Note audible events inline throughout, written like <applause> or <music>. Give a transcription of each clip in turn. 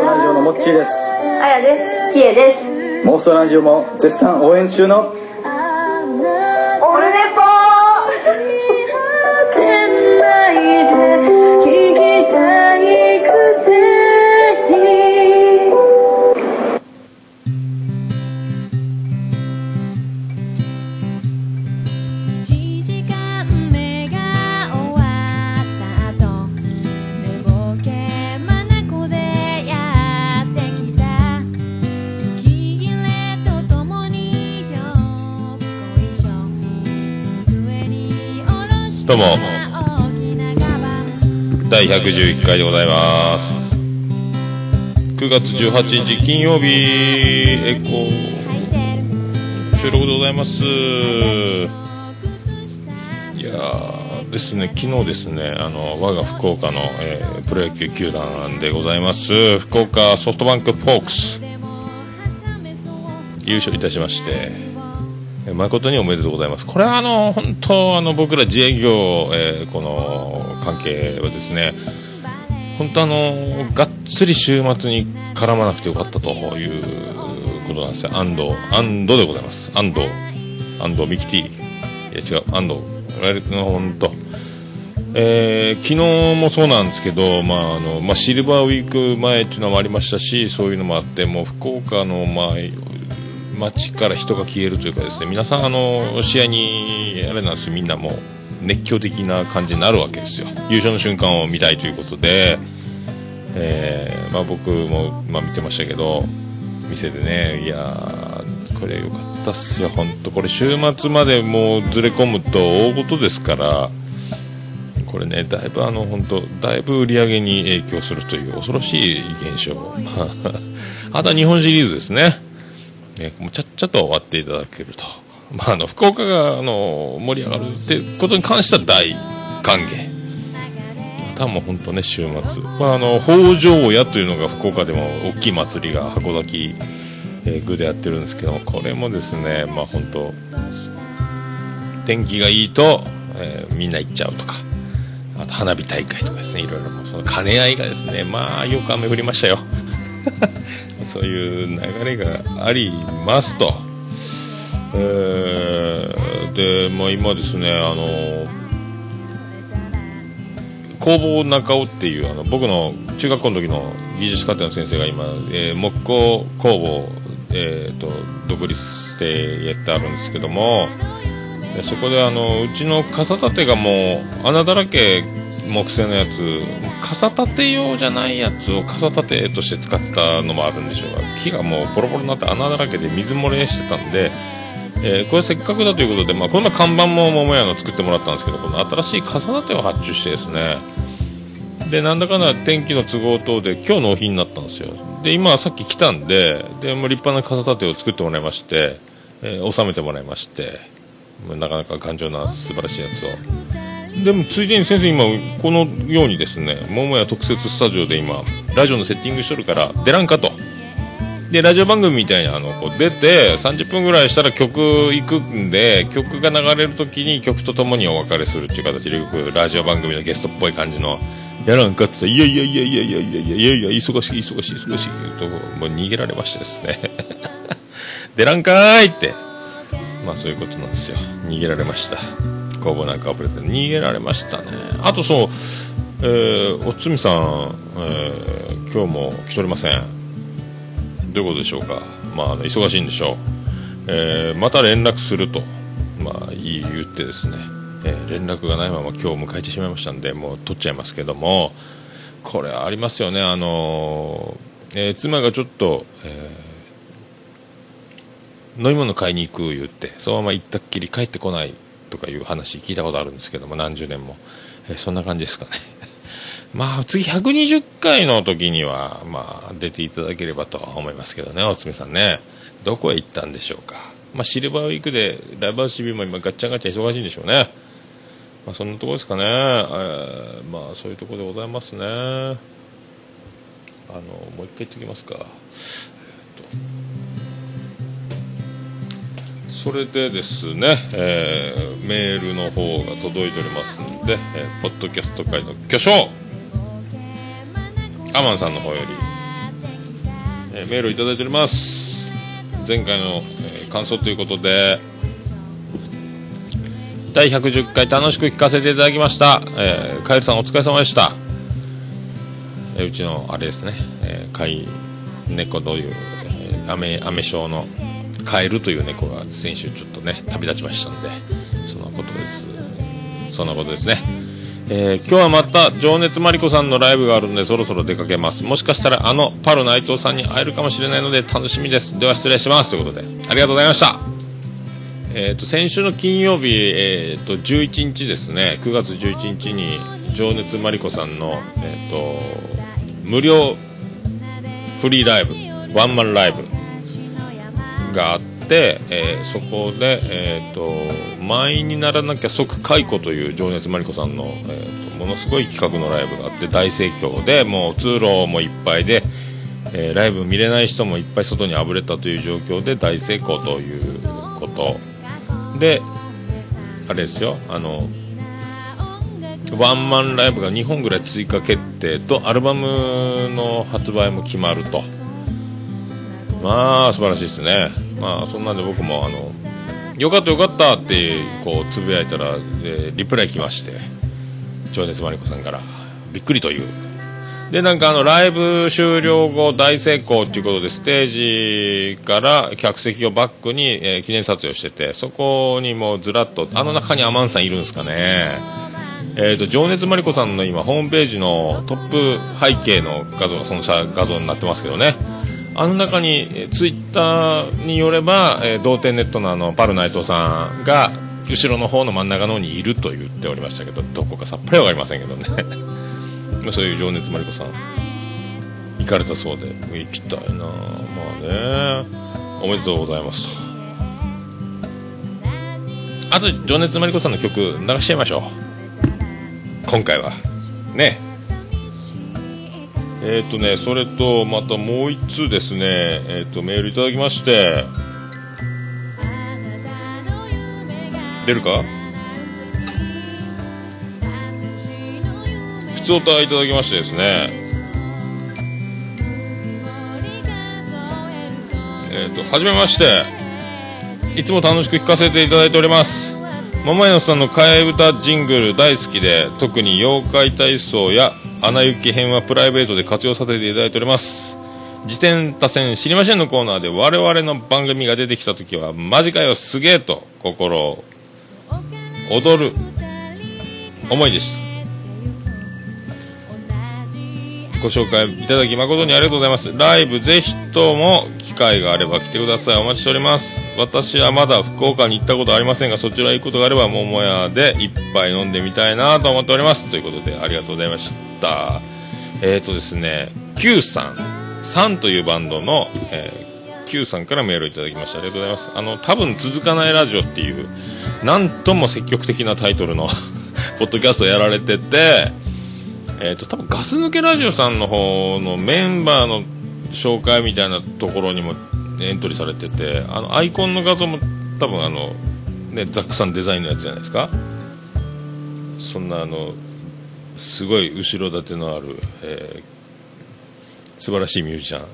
ラジオのモッチーですあやです。きえです。モンストラジオも絶賛応援中のどうも。第111回でございます。9月18日金曜日エコ履いてる収録でございます。いやーですね昨日ですねあの我が福岡の、えープロ野球球団でございます。福岡ソフトバンクフォークス。優勝いたしまして。誠におめでとうございます。これはあの本当あの僕ら自営業、えーこの関係はですね本当あのがっつり週末に絡まなくてよかったということなんですよ。安藤安藤でございます。安藤安藤ミキティいや違う安藤。我々の本当。えー昨日もそうなんですけど、まああのまあ、シルバーウィーク前っていうのもありましたしそういうのもあってもう福岡の、まあ、街から人が消えるというかですね皆さんあの試合にあれなんですみんなもう熱狂的な感じになるわけですよ。優勝の瞬間を見たいということで、えーまあ、僕も、まあ、見てましたけど店でね。いやこれ良かったっすよ。本当これ週末までもうずれ込むと大事ですから。これねだいぶあの本当だいぶ売り上げに影響するという恐ろしい現象。<laughs> あ <laughs> とは日本シリーズですね。ね、もうちゃっちゃと終わっていただけると、<laughs> まあ、あの福岡があの盛り上がるってことに関しては大歓迎。あとはもう本当ね週末、まあ、あの北条屋というのが福岡でも大きい祭りが函館、え、具でやってるんですけどこれもですねまあ本当天気がいいと、えーみんな行っちゃうとか。あと花火大会とかですねいろいろもその兼ね合いがですねまあよく雨降りましたよ。<laughs> そういう流れがありますと。えーで、まあ、今ですね、あの、工房中尾っていう、あの、僕の中学校の時の技術課程の先生が今、えー木工工房、えーと、独立してやってあるんですけども、そこであの、うちの傘立てがもう穴だらけ木製のやつ傘立て用じゃないやつを傘立てとして使ってたのもあるんでしょうが木がもうボロボロになって穴だらけで水漏れしてたんで、えーこれせっかくだということで、まあ、こんな看板も桃屋の作ってもらったんですけどこの新しい傘立てを発注してですね。でなんだかんだ天気の都合等で今日納品になったんですよ。で今さっき来たんででもう立派な傘立てを作ってもらいまして、えー収めてもらいましてなかなか頑丈な素晴らしいやつを。でもついでに先生今このようにですね桃屋特設スタジオで今ラジオのセッティングしとるから出らんかと。でラジオ番組みたいにあのこう出て30分ぐらいしたら曲行くんで曲が流れる時に曲とともにお別れするっていう形でよくラジオ番組のゲストっぽい感じのやらんかっつったらいやいやいやいやいやいやいやいやいや忙しい忙しい忙しいともう逃げられましてですね。<laughs> 出らんかーいって。まあそういうことなんですよ。逃げられました。工房なんかプレゼン逃げられましたね。あとそうえー、おつみさん、えー今日も来ておりません。どういうことでしょうか。まあ、忙しいんでしょう、えーまた連絡すると。まあ言い言ってですね、えー連絡がないまま今日迎えてしまいましたんでもう取っちゃいますけども。これありますよね。あのーえー妻がちょっと、えー飲み物買いに行く言ってそのまま行ったっきり帰ってこないとかいう話聞いたことあるんですけども何十年も、えそんな感じですかね。<laughs> まあ次120回の時にはまあ出ていただければとは思いますけどねおつみさんね。どこへ行ったんでしょうか。まあシルバーウィークでライブハウス TV も今ガッチャンガチャ忙しいんでしょうね。まあそんなところですかね、えーまあそういうところでございますね。あのもう一回言っておきますか。えっと。それでですね、えーメールの方が届いておりますんで、えーポッドキャスト界の巨匠アマンさんの方より、えーメールをいただいております。前回の、えー感想ということで第110回楽しく聞かせていただきました、えー、カエルさんお疲れ様でした、えーうちのあれですね、えー、飼い猫という、えー、アメアメ症のカエルという猫が先週ちょっとね旅立ちましたんでそのことです。そんなことですね。えー今日はまた情熱マリコさんのライブがあるのでそろそろ出かけます。もしかしたらあのパル内藤さんに会えるかもしれないので楽しみです。では失礼します。ということでありがとうございました。えー、と先週の金曜日、えー、と11日ですね。9月11日に情熱マリコさんの、えー、と無料フリーライブワンマンライブがあって、えーそこで、えー、と満員にならなきゃ即解雇という情熱マリコさんの、えー、とものすごい企画のライブがあって大盛況でもう通路もいっぱいで、えーライブ見れない人もいっぱい外にあぶれたという状況で大成功ということ。であれですよあのワンマンライブが2本ぐらい追加決定とアルバムの発売も決まると。まあ素晴らしいですね。まあそんなんで僕もあのよかったよかったってこうつぶやいたら、えーリプライ来まして情熱マリコさんからびっくりという。でなんかあのライブ終了後大成功ということでステージから客席をバックに、えー記念撮影をしててそこにもうずらっとあの中にアマンさんいるんですかね。えー、と情熱マリコさんの今ホームページのトップ背景の画像がその写画像になってますけどね。あの中にツイッターによれば、えー同点ネットのあのパル内藤さんが後ろの方の真ん中の方にいると言っておりましたけどどこかさっぱりわかりませんけどね。<laughs> そういう情熱マリコさん行かれたそうで行きたいな。まあね。おめでとうございますと。あと情熱マリコさんの曲流しちゃいましょう。今回は。ね。えっ、とねそれとまたもう一通ですねえっ、とメールいただきまして。出るか？普通歌いただきましてですね。えっ、とはじめまして。いつも楽しく聞かせていただいております。桃井さんの替え歌ジングル大好きで特に妖怪体操やアナ雪編はプライベートで活用させていただいております。自転多線知りませんのコーナーで我々の番組が出てきた時はマジかよすげえと心を踊る思いでした。ご紹介いただき誠にありがとうございます。ライブぜひとも機会があれば来てください。お待ちしております。私はまだ福岡に行ったことありませんがそちら行くことがあれば桃屋で一杯飲んでみたいなと思っております。ということでありがとうございました。えっ、ー、とですね Q さん。さんというバンドの、えー Q さんからメールをいただきました。ありがとうございます。あの多分続かないラジオっていうなんとも積極的なタイトルの <laughs> ポッドキャストをやられててえー、と多分ガス抜けラジオさんの方のメンバーの紹介みたいなところにもエントリーされててあのアイコンの画像も多分あの、ね、ザックさんデザインのやつじゃないですか？そんなあのすごい後ろ盾のある、えー素晴らしいミュージシャン。い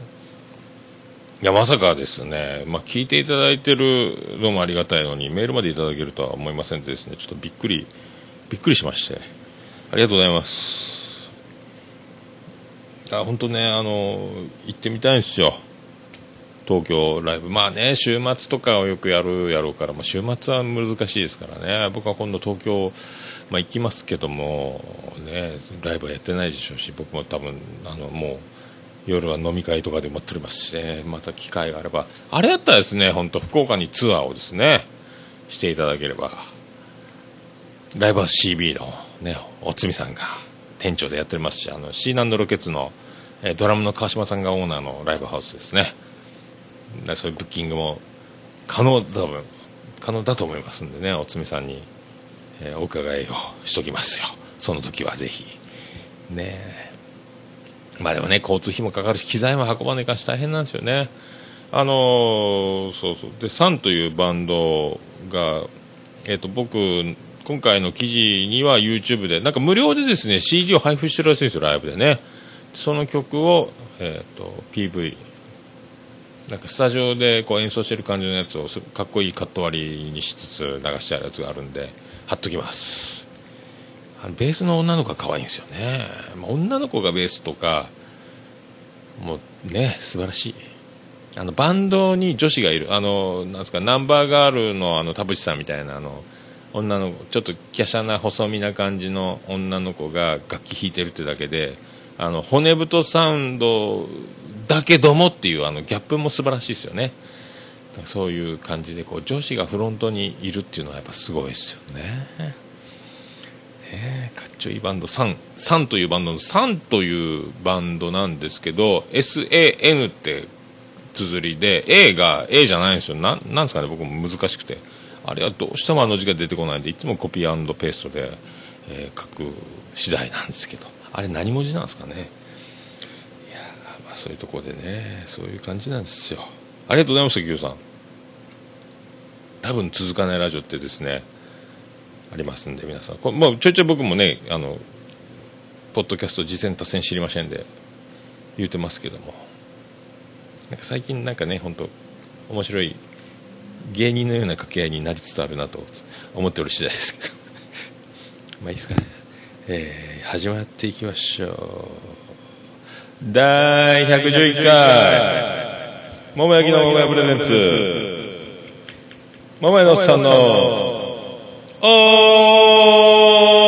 やまさかですね、まあ、聞いていただいてるのもありがたいのにメールまでいただけるとは思いませんでですね。ちょっとびっくりびっくりしまして。ありがとうございます。あ本当ねあの行ってみたいんですよ。東京ライブ。まあね週末とかをよくやるやろうから、まあ、週末は難しいですからね。僕は今度東京、まあ、行きますけどもねライブはやってないでしょうし僕も多分あのもう夜は飲み会とかで待っておりますしね。また機会があれば。あれやったらですね本当福岡にツアーをですねしていただければ。ライブハウス CB のねおつみさんが店長でやっておりますしあのシーナンドロケツの、えードラムの川島さんがオーナーのライブハウスですね。でそういうブッキングも可能だと可能だと思いますんでねおつみさんに、えーお伺いをしときますよ。その時はぜひ。ね。えまあでもね交通費もかかるし機材も運ばないかし大変なんですよね。あのーそうそう。でサンというバンドがえっ、と僕今回の記事には YouTube でなんか無料でですね CD を配布してるらしいんですよライブでね。その曲をえっ、と PV なんかスタジオでこう演奏してる感じのやつをすかっこいいカット割りにしつつ流してあるやつがあるんで貼っときます。あのベースの女の子が可愛いんですよね、まあ女の子がベースとかもうね素晴らしい。あのバンドに女子がいる。あのなんですかナンバーガールのあの田淵さんみたいなあの女の子ちょっと華奢な細身な感じの女の子が楽器弾いてるってだけであの骨太サウンドだけどもっていうあのギャップも素晴らしいですよね。そういう感じでこう女子がフロントにいるっていうのはやっぱすごいですよね。えーかっちょいいバンド。サンサンというバンドのサンというバンドなんですけど SAN って綴りで A が A じゃないんですよ。ななんですかね僕も難しくて。あれはどうしてもあの字が出てこないんでいつもコピーペーストで、えー書く次第なんですけど。あれ何文字なんですかね。いやまあそういうところでねそういう感じなんですよ。ありがとうございました Q さん。多分続かないラジオってですねありますんで皆さん。こ、まあ、ちょいちょい僕もねあのポッドキャスト実践達成知りませんで言うてますけども。なんか最近なんかね本当面白い芸人のような掛け合いになりつつあるなと思っておる次第ですけど。まあいいですか、<laughs> えー始まっていきましょう。第111回。桃焼きの桃屋プレゼンツ。桃屋のおっさんの。オ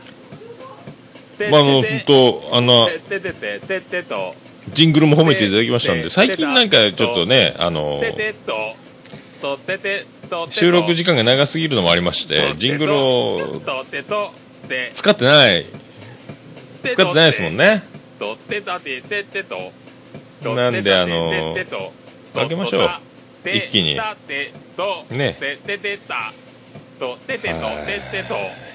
まああの本当あのジングルも褒めていただきましたんで最近なんかちょっとねあの収録時間が長すぎるのもありましてジングルを使ってない使ってないですもんねなんであのかけましょう一気にね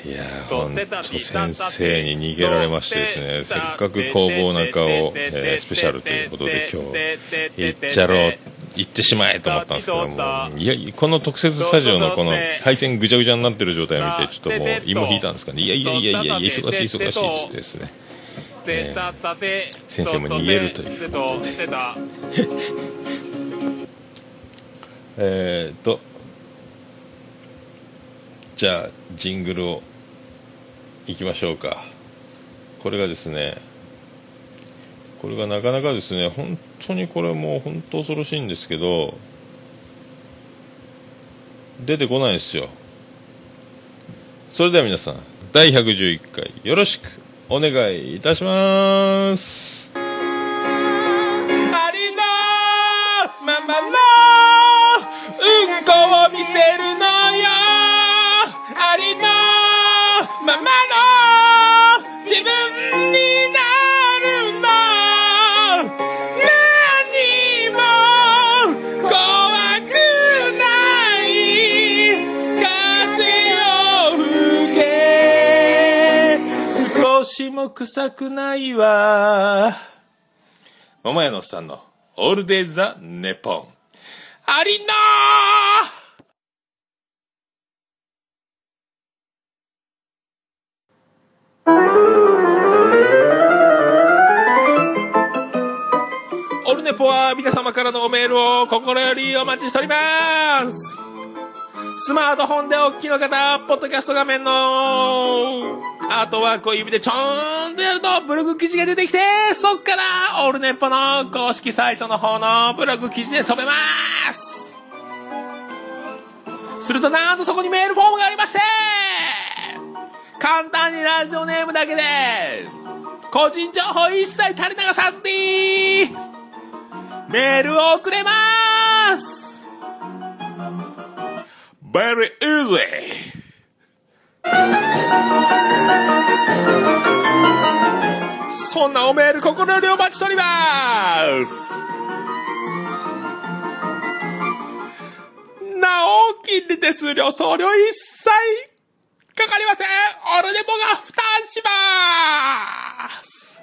い。やーほんと先生に逃げられましてですね。せっかく工房中を、えースペシャルということで今日行っちゃろう行ってしまえと思ったんですけども。いやこの特設スタジオのこの配線ぐちゃぐちゃになってる状態を見てちょっともう芋引いたんですかね。いやいやいやいやいや忙しい忙しいっつってですね。えー先生も逃げるということで。<laughs> えーっとじゃあジングルをいきましょうか。これがですねこれがなかなかですね本当にこれもう本当恐ろしいんですけど出てこないですよ。それでは皆さん第111回よろしくお願いいたします。ありのままのうんこを見せるのままの自分になるの何も怖くない風を吹け少しも臭くないわ。桃屋のおっさんのオールデイ・ザ・ネポン。ありのオルネポは皆様からのメールを心よりお待ちしております。スマートフォンでお聞きの方、ポッドキャスト画面のアートワークを指でちょーんとやるとブログ記事が出てきて、そっからオルネポの公式サイトの方のブログ記事で飛べます。するとなんとそこにメールフォームがありまして簡単にラジオネームだけです。個人情報一切垂れ流さずにメールを送れまーす。ベリーイージーそんなおメール心よりお待ちしております。なお、金利手数料、送料一切かかりません。オルネポが負担します。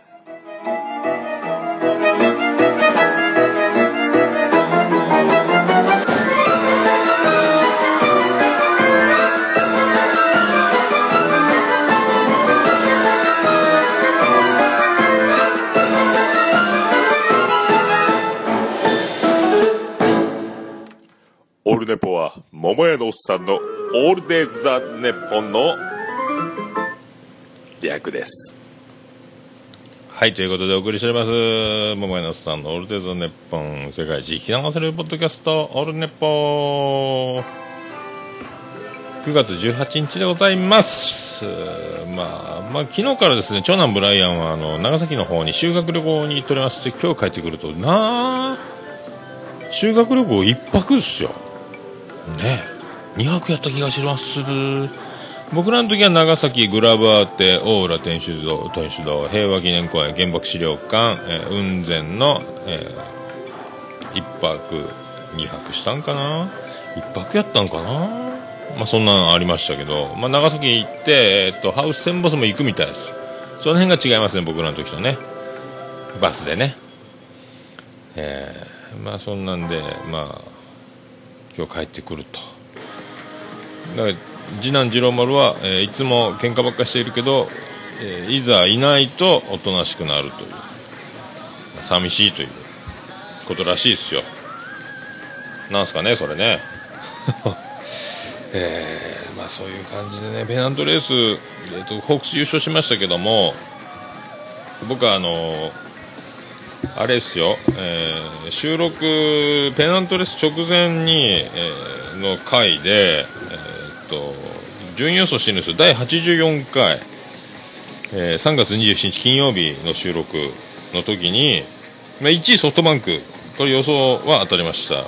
オルネポは、桃屋のおっさんのオールデイズ・ザ・ネッポンの略です。はい、ということでお送りしております。桃屋のおっさんのオールデイズ・ザ・ネッポン、世界一聞き流せるポッドキャスト、オールネッポン9月18日でございます。まあ、まあ、昨日からですね、長男ブライアンは、あの、長崎の方に修学旅行に行っておりまして、今日帰ってくると、なあ、修学旅行一泊ですよ。ねえ2泊やった気がします。僕らの時は長崎グラバーテ大浦天主堂天主堂平和記念公園原爆資料館、えー雲仙の、え1泊2泊したんかな？1泊やったんかな？まあそんなのありましたけど、まあ、長崎行って、えー、とハウステンボスも行くみたいです。その辺が違いますね僕らの時とね。バスでね。えーまあそんなんでまあ今日帰ってくると。だから次男次郎丸は、えーいつも喧嘩ばっかしているけど、えーいざいないとおとなしくなるという。寂しいということらしいですよ。なんすかねそれね。<laughs> えーまあそういう感じでねペナントレース、えー、とホークス優勝しましたけども僕はあのあれですよ、えー収録、ペナントレース直前に、えーの回で、えー、順位予想してるんですよ。第84回、えー3月27日金曜日の収録の時に、まあ、1位ソフトバンク、これ予想は当たりました。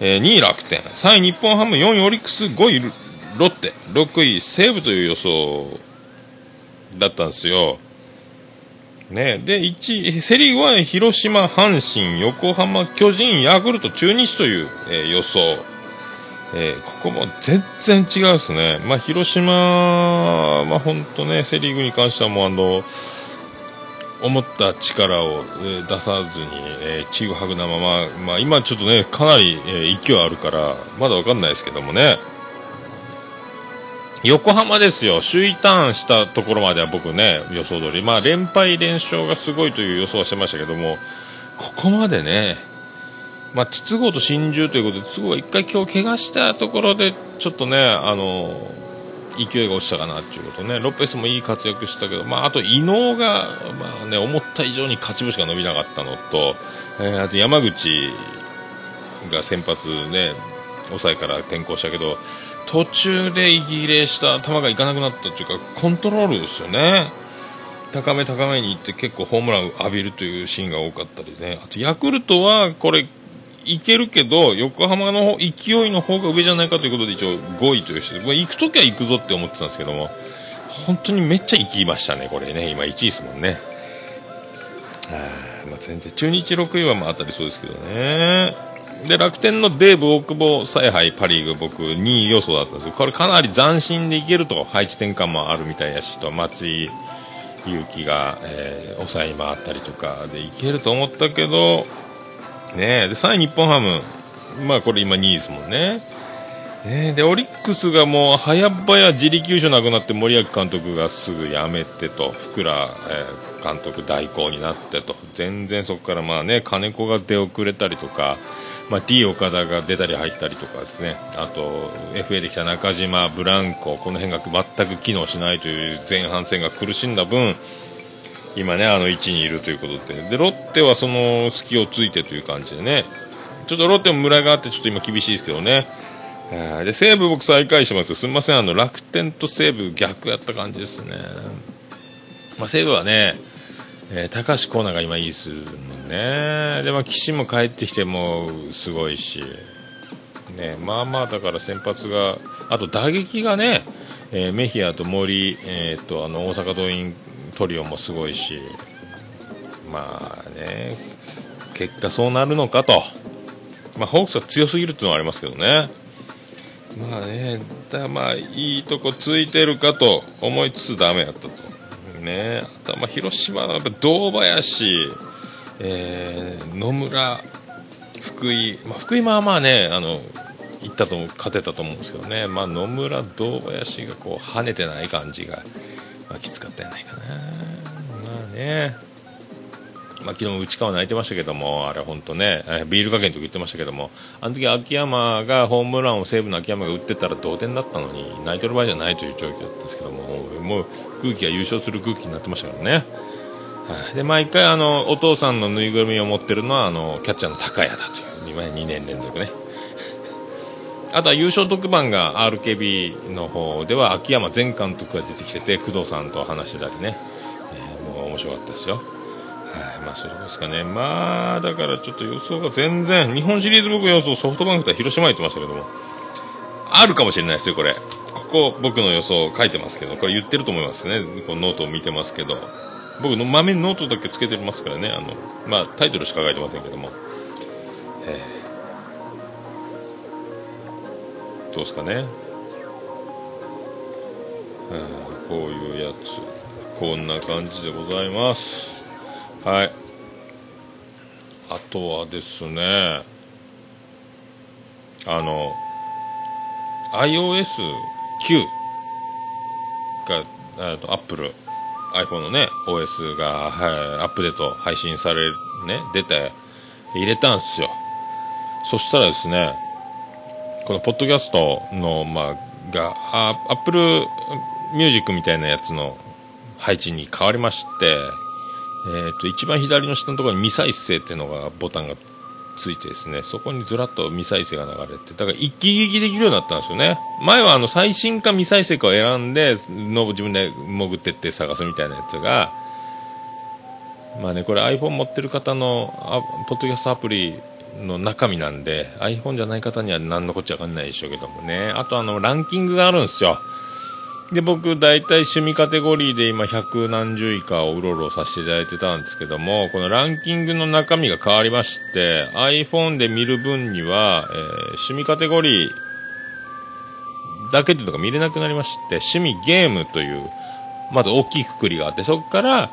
えー2位楽天、3位日本ハム、4位オリックス、5位ロッテ、6位西武という予想だったんですよ。ね、で1位セ・リーグは広島、阪神、横浜、巨人、ヤクルト、中日という、えー予想、えーここも全然違うですね、まあ、広島は本当ね、セ・リーグに関してはもうあの思った力を、出さずに、えー、ちぐはぐなまま、まあ、今ちょっとね、かなり、え勢いあるから、まだわかんないですけどもね。横浜ですよ、首位ターンしたところまでは僕ね、予想通り、まあ、連敗、連勝がすごいという予想はしてましたけども、ここまでね、まあ、筒香と真珠ということで、筒香が一回今日怪我したところで、ちょっとね、あの、勢いが落ちたかなっていうことね、ロペスもいい活躍したけど、まあ、あと伊能が、まあね、思った以上に勝ち星が伸びなかったのと、えーあと山口が先発ね、抑えから転向したけど、途中で息切れした球がいかなくなったっていうか、コントロールですよね。高め高めに行って結構ホームランを浴びるというシーンが多かったりね。あとヤクルトはこれ、いけるけど、横浜の勢いの方が上じゃないかということで一応5位というして、まあ、行くときは行くぞって思ってたんですけども、本当にめっちゃ行きましたね、これね。今1位ですもんね。あまあ、全然、中日6位はまあ当たりそうですけどね。で、楽天のデーブ、大久保、采配、パ・リーグ、僕、2位予想だったんですけど、これかなり斬新でいけると、配置転換もあるみたいやし、と、松井裕樹が、えー抑えに回ったりとかでいけると思ったけど、ね。え、で、3位日本ハム、まあこれ今2位ですもんね。ねえで、オリックスがもう早々自力優勝なくなって森脇監督がすぐ辞めてと、福良、えー監督代行になってと、全然そこからまあね、金子が出遅れたりとか、まあ、T 岡田が出たり入ったりとかですね、あと FA できた中島、ブランコ、この辺が全く機能しないという前半戦が苦しんだ分、今ね、あの位置にいるということで、で、ロッテはその隙をついてという感じでね、ちょっとロッテもムラがあって、ちょっと今厳しいですけどね、あーで西武僕再開します。すみません。あの楽天と西武逆やった感じですね、まあ、西武はね、えー高橋光成が今いいですもんね。で、まあ、岸も帰ってきてもすごいし、ね、まあまあだから先発があと打撃がね、えーメヒアと森、えー、とあの大阪桐蔭トリオもすごいしまあね結果そうなるのかと、まあ、ホークスは強すぎるっていうのはありますけどね。まあねだまあいいとこついてるかと思いつつダメやったと。ねあとはまあ広島はやっぱ堂林、えー野村福井、まあ、福井まあまあねあの行ったと勝てたと思うんですけどね、まあ、野村堂林がこう跳ねてない感じが、まあ、きつかったんじゃないかなまあねまあ、昨日内川泣いてましたけども、あれ本当ね、えービール加減とか言ってましたけども、あの時秋山がホームランを西武の秋山が打ってたら同点だったのに、泣いてる場合じゃないという状況だったんですけども、もう空気が優勝する空気になってましたからね。はいで、毎回あの、お父さんのぬいぐるみを持ってるのは、あの、キャッチャーの高谷だという、今2年連続ね。あとは優勝特番が RKB の方では秋山前監督が出てきてて、工藤さんと話してたりね、えーもう面白かったですよ。はい、まあそうですかね。まあ、だからちょっと予想が全然、日本シリーズ僕予想ソフトバンクと広島言ってましたけども、あるかもしれないですよ、これ。ここ僕の予想書いてますけど、これ言ってると思いますね。このノートを見てますけど。僕のまめにノートだけつけてますからね。あの、まあタイトルしか書いてませんけども。えーうですかね。うんこういうやつ。こんな感じでございます。はい。あとはですね、あの、iOS9 が、えっと、Apple、iPhone のね、OS が、はい、アップデート配信される、ね、出て、入れたんですよ。そしたらですね、このポッドキャストの、まあ、が、あ Apple Music みたいなやつの配置に変わりまして、えー、と一番左の下のところに未再生っていうのがボタンがついてですねそこにずらっと未再生が流れてだから一気聞きできるようになったんですよね。前はあの最新か未再生かを選んでの自分で潜ってって探すみたいなやつがまあねこれ iPhone 持ってる方のポッドキャストアプリの中身なんで iPhone じゃない方には何のこっちゃ分かんないでしょうけどもね。あとあのランキングがあるんですよ。で僕大体趣味カテゴリーで今百何十以下をうろうろさせていただいてたんですけどもこのランキングの中身が変わりまして iPhone で見る分には、えー趣味カテゴリーだけというのが見れなくなりまして趣味ゲームというまず大きいくくりがあってそこから、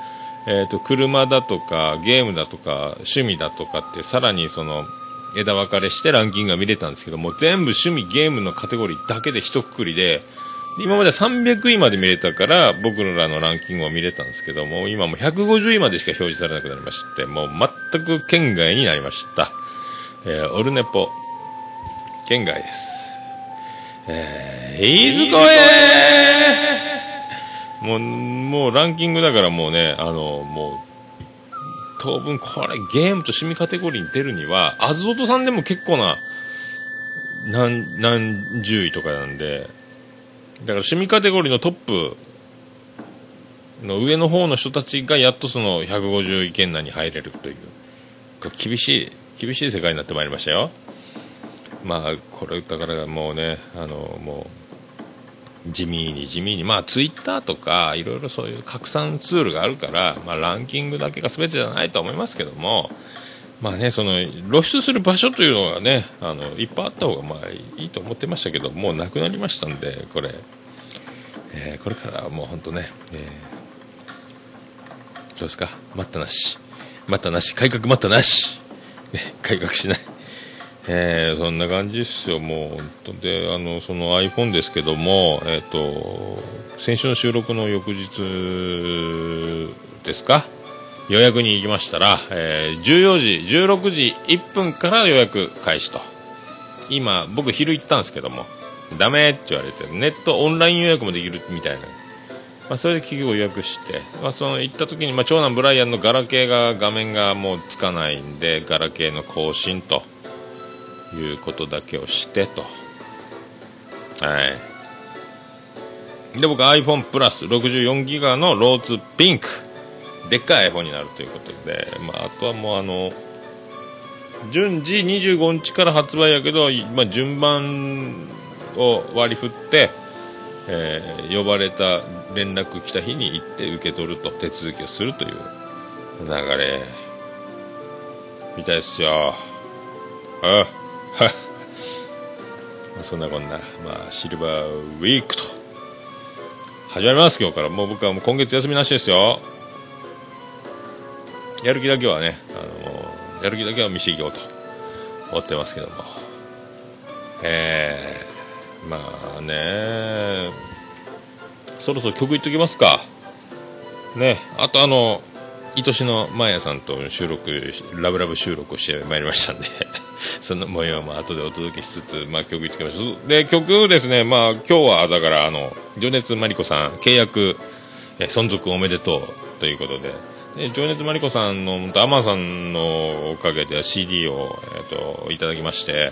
えー、と車だとかゲームだとか趣味だとかってさらにその枝分かれしてランキングが見れたんですけども全部趣味ゲームのカテゴリーだけで一括りで今までは300位まで見れたから僕らのランキングを見れたんですけども今も150位までしか表示されなくなりましてもう全く県外になりました、えーオルネポ。県外です。えー、飯塚へもうもうランキングだからもうねあのもう当分これゲームと趣味カテゴリーに出るにはアズオトさんでも結構な何何十位とかなんでだから趣味カテゴリーのトップの上の方の人たちがやっとその150位圏内に入れるという厳しい厳しい世界になってまいりましたよ。まあこれだからもうねあのもう地味に地味に。まあツイッターとかいろいろそういう拡散ツールがあるから、まあ、ランキングだけが全てじゃないとは思いますけどもまあねその露出する場所というのがねあのいっぱいあった方がまあいいと思ってましたけどもうなくなりましたんでこれ、えーこれからはもう本当ね、えーどうですか？待ったなし。待ったなし。改革待ったなし、ね、改革しない。えーそんな感じですよ、もう本当で、あのその iPhone ですけども、えっ、と、先週の収録の翌日ですか、予約に行きましたら、えー14時、16時1分から予約開始と。今、僕昼行ったんですけども、ダメって言われて、ネットオンライン予約もできるみたいな。まあ、それで企業予約して、まあ、その行った時に、まあ、長男ブライアンのガラケーが画面がもうつかないんでガラケーの更新ということだけをしてと。はい。で僕 iPhone プラス64ギガのローズピンク。でっかい iPhone になるということで、まあ、あとはもうあの順次25日から発売やけど、まあ、順番を割り振って、えー呼ばれた連絡来た日に行って受け取ると。手続きをするという流れ。みたいですよ。ああ <laughs> そんなこんな、まあ、シルバーウィークと。始まります今日から。もう僕はもう今月休みなしですよ。やる気だけはねあのやる気だけは見していこうと。思ってますけども。えー、まあねそろそろ曲いっときますか。ね。あとあの愛しのマーヤさんと収録ラブラブ収録をしてまいりましたんで <laughs> その模様も後でお届けしつつ、まあ、曲いってきましょうで曲ですねまあ今日はだからあの情熱マリコさん契約え存続おめでとうということでで情熱マリコさんのアマンさんのおかげで CD を、えっといただきまして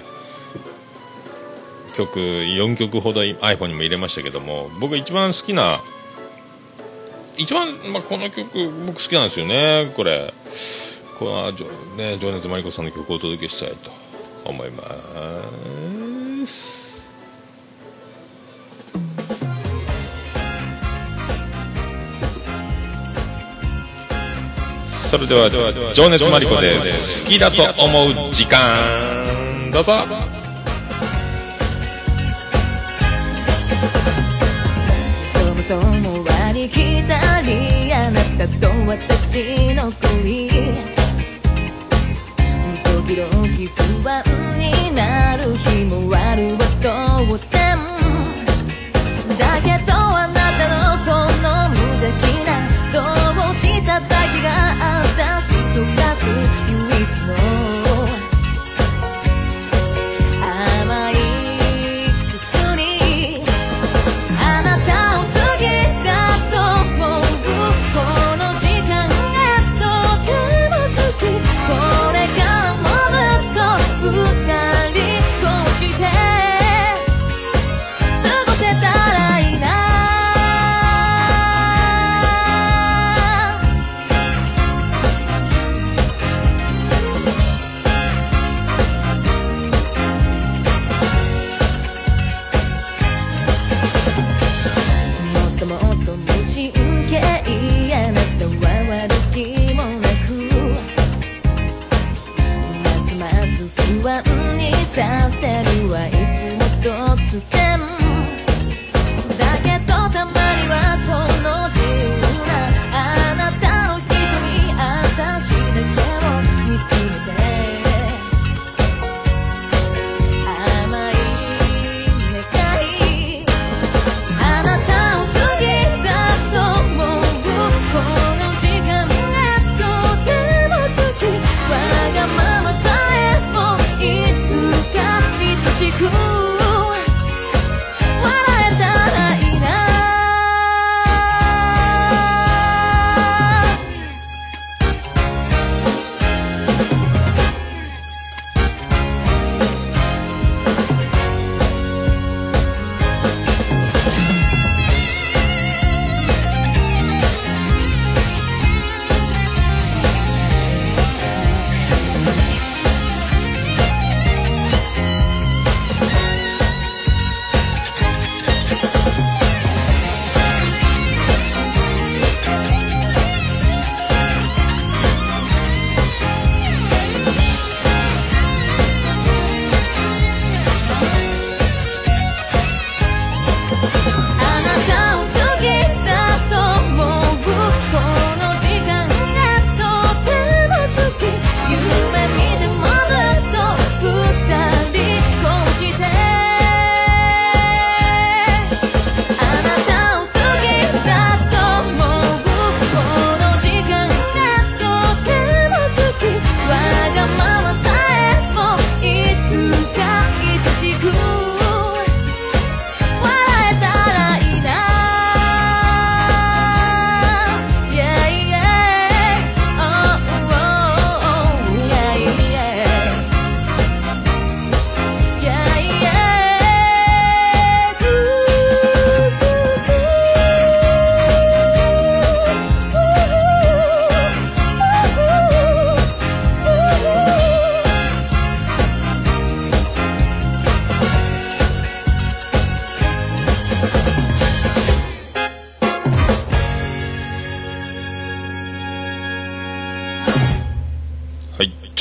曲4曲ほど iPhone にも入れましたけども僕一番好きな一番、まあ、この曲僕好きなんですよね。これ。この、ね、情熱マリコさんの曲をお届けしたいと思います。それでは情熱マリコです。好きだと思う時間どうぞ。そもそも割りきたりあなた私の恋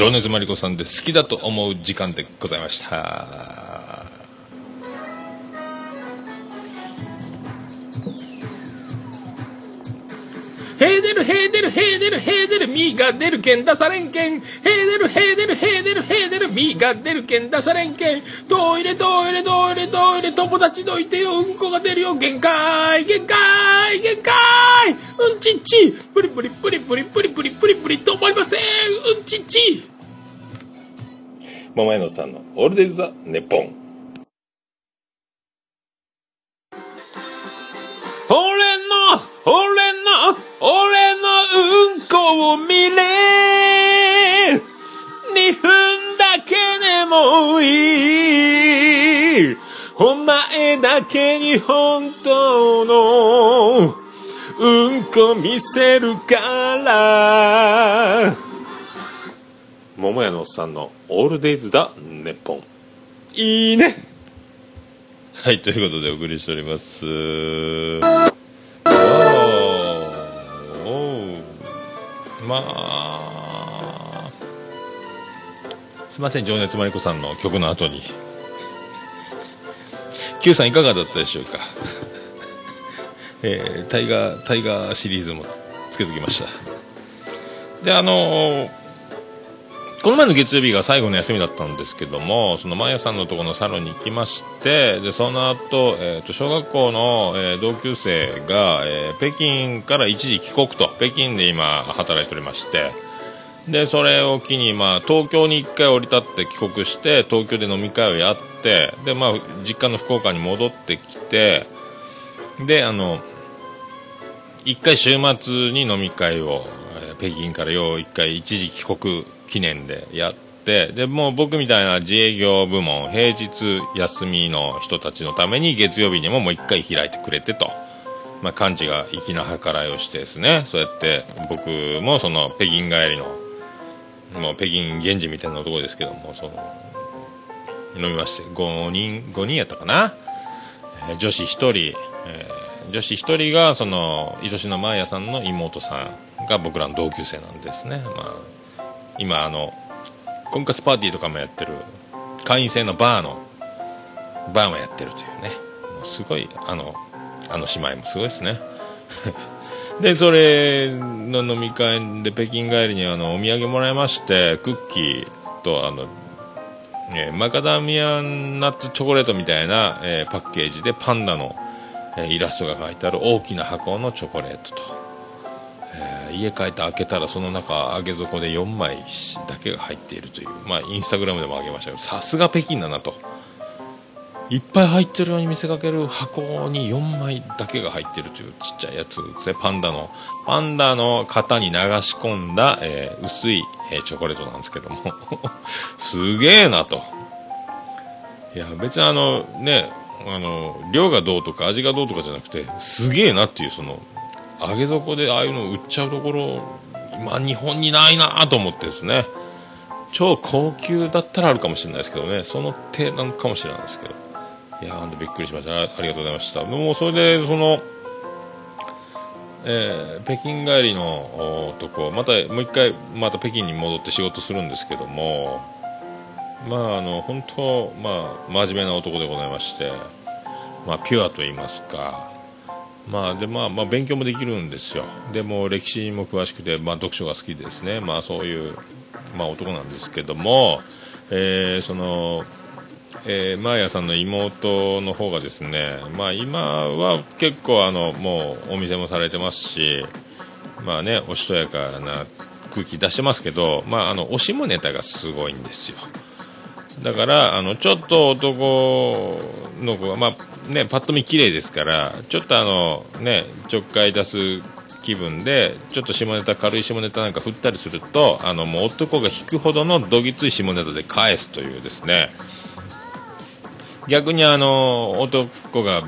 情熱マリコさんで好きだと思う時間でございました。ヘーデルヘーデルヘーデルヘーデルミーが出るけん出されんけんヘーデルヘーデルヘーデルヘーデルミーが出るけん出されんけんトイレトイレトイレトイレ友達どいてようんこが出るよ限界限界限界うんちっちプリプリプリプリプリプリプリプリ止まりませんうんちっち桃屋のさんの「オールデイズ・ザ・ネポン」俺の俺の俺のうんこを見れ。2分だけでもいい。お前だけに本当のうんこ見せるから。桃屋のおっさんの「オールデイズ・だネッポン」いいね。はいということでお送りしております。おー。おー。まあ。すいません情熱マリコさんの曲の後に。Q さんいかがだったでしょうか？<laughs> えー、タイガータイガーシリーズもつけときました。であのーこの前の月曜日が最後の休みだったんですけども、そのマヤさんのところのサロンに行きまして、で、その後、えっ、と、小学校の、えー同級生が、えー北京から一時帰国と、北京で今働いておりまして、で、それを機に、まあ、東京に一回降り立って帰国して、東京で飲み会をやって、で、まあ、実家の福岡に戻ってきて、で、あの、一回週末に飲み会を、えー北京からよう一回一時帰国記念でやってでもう僕みたいな自営業部門平日休みの人たちのために月曜日にももう一回開いてくれてと、まあ、幹事が粋な計らいをしてですねそうやって僕もその北京帰りのもう北京現地みたいな男ですけどもその飲みまして5人5人やったかな、えー女子1人、えー女子1人がその愛しのマーヤさんの妹さんが僕らの同級生なんですね、まあ、今あの婚活パーティーとかもやってる会員制のバーのバーもやってるというね。もうすごいあのあの姉妹もすごいですね。<laughs> でそれの飲み会で北京帰りにあのお土産もらいましてクッキーとあのえーマカダミアンナッツチョコレートみたいな、えーパッケージでパンダの、えーイラストが書いてある大きな箱のチョコレートと、えー家帰って開けたらその中揚げ底で4枚だけが入っているという。まあインスタグラムでも上げましたけどさすが北京だなと。いっぱい入ってるように見せかける箱に4枚だけが入ってるというちっちゃいやつですね。パンダのパンダの型に流し込んだ、えー薄い、えーチョコレートなんですけども。<laughs> すげえなと。いや別にあのねあの量がどうとか味がどうとかじゃなくてすげえなっていうその揚げ底でああいうの売っちゃうところ今日本にないなと思ってですね。超高級だったらあるかもしれないですけどね。その程度かもしれないですけど。いやーほんとびっくりしました。あありがとうございました。もうそれでそのえー北京帰りの男またもう一回また北京に戻って仕事するんですけども。まああの本当まあ真面目な男でございまして。まあピュアと言いますか。まあでまあまあ勉強もできるんですよ。でも歴史にも詳しくてまあ読書が好きですね。まあそういうまあ男なんですけどもえーそのえー、マーヤさんの妹の方がですね、まあ、今は結構あのもうお店もされてますし、まあね、おしとやかな空気出してますけど、まあ、あのおしもネタがすごいんですよ。だからあのちょっと男の子が、まあね、パッと見綺麗ですからちょっとあの、ね、ちょっかい出す気分でちょっと下ネタ軽い下ネタなんか振ったりするとあのもう男が引くほどのどぎつい下ネタで返すというですね。逆にあの男が、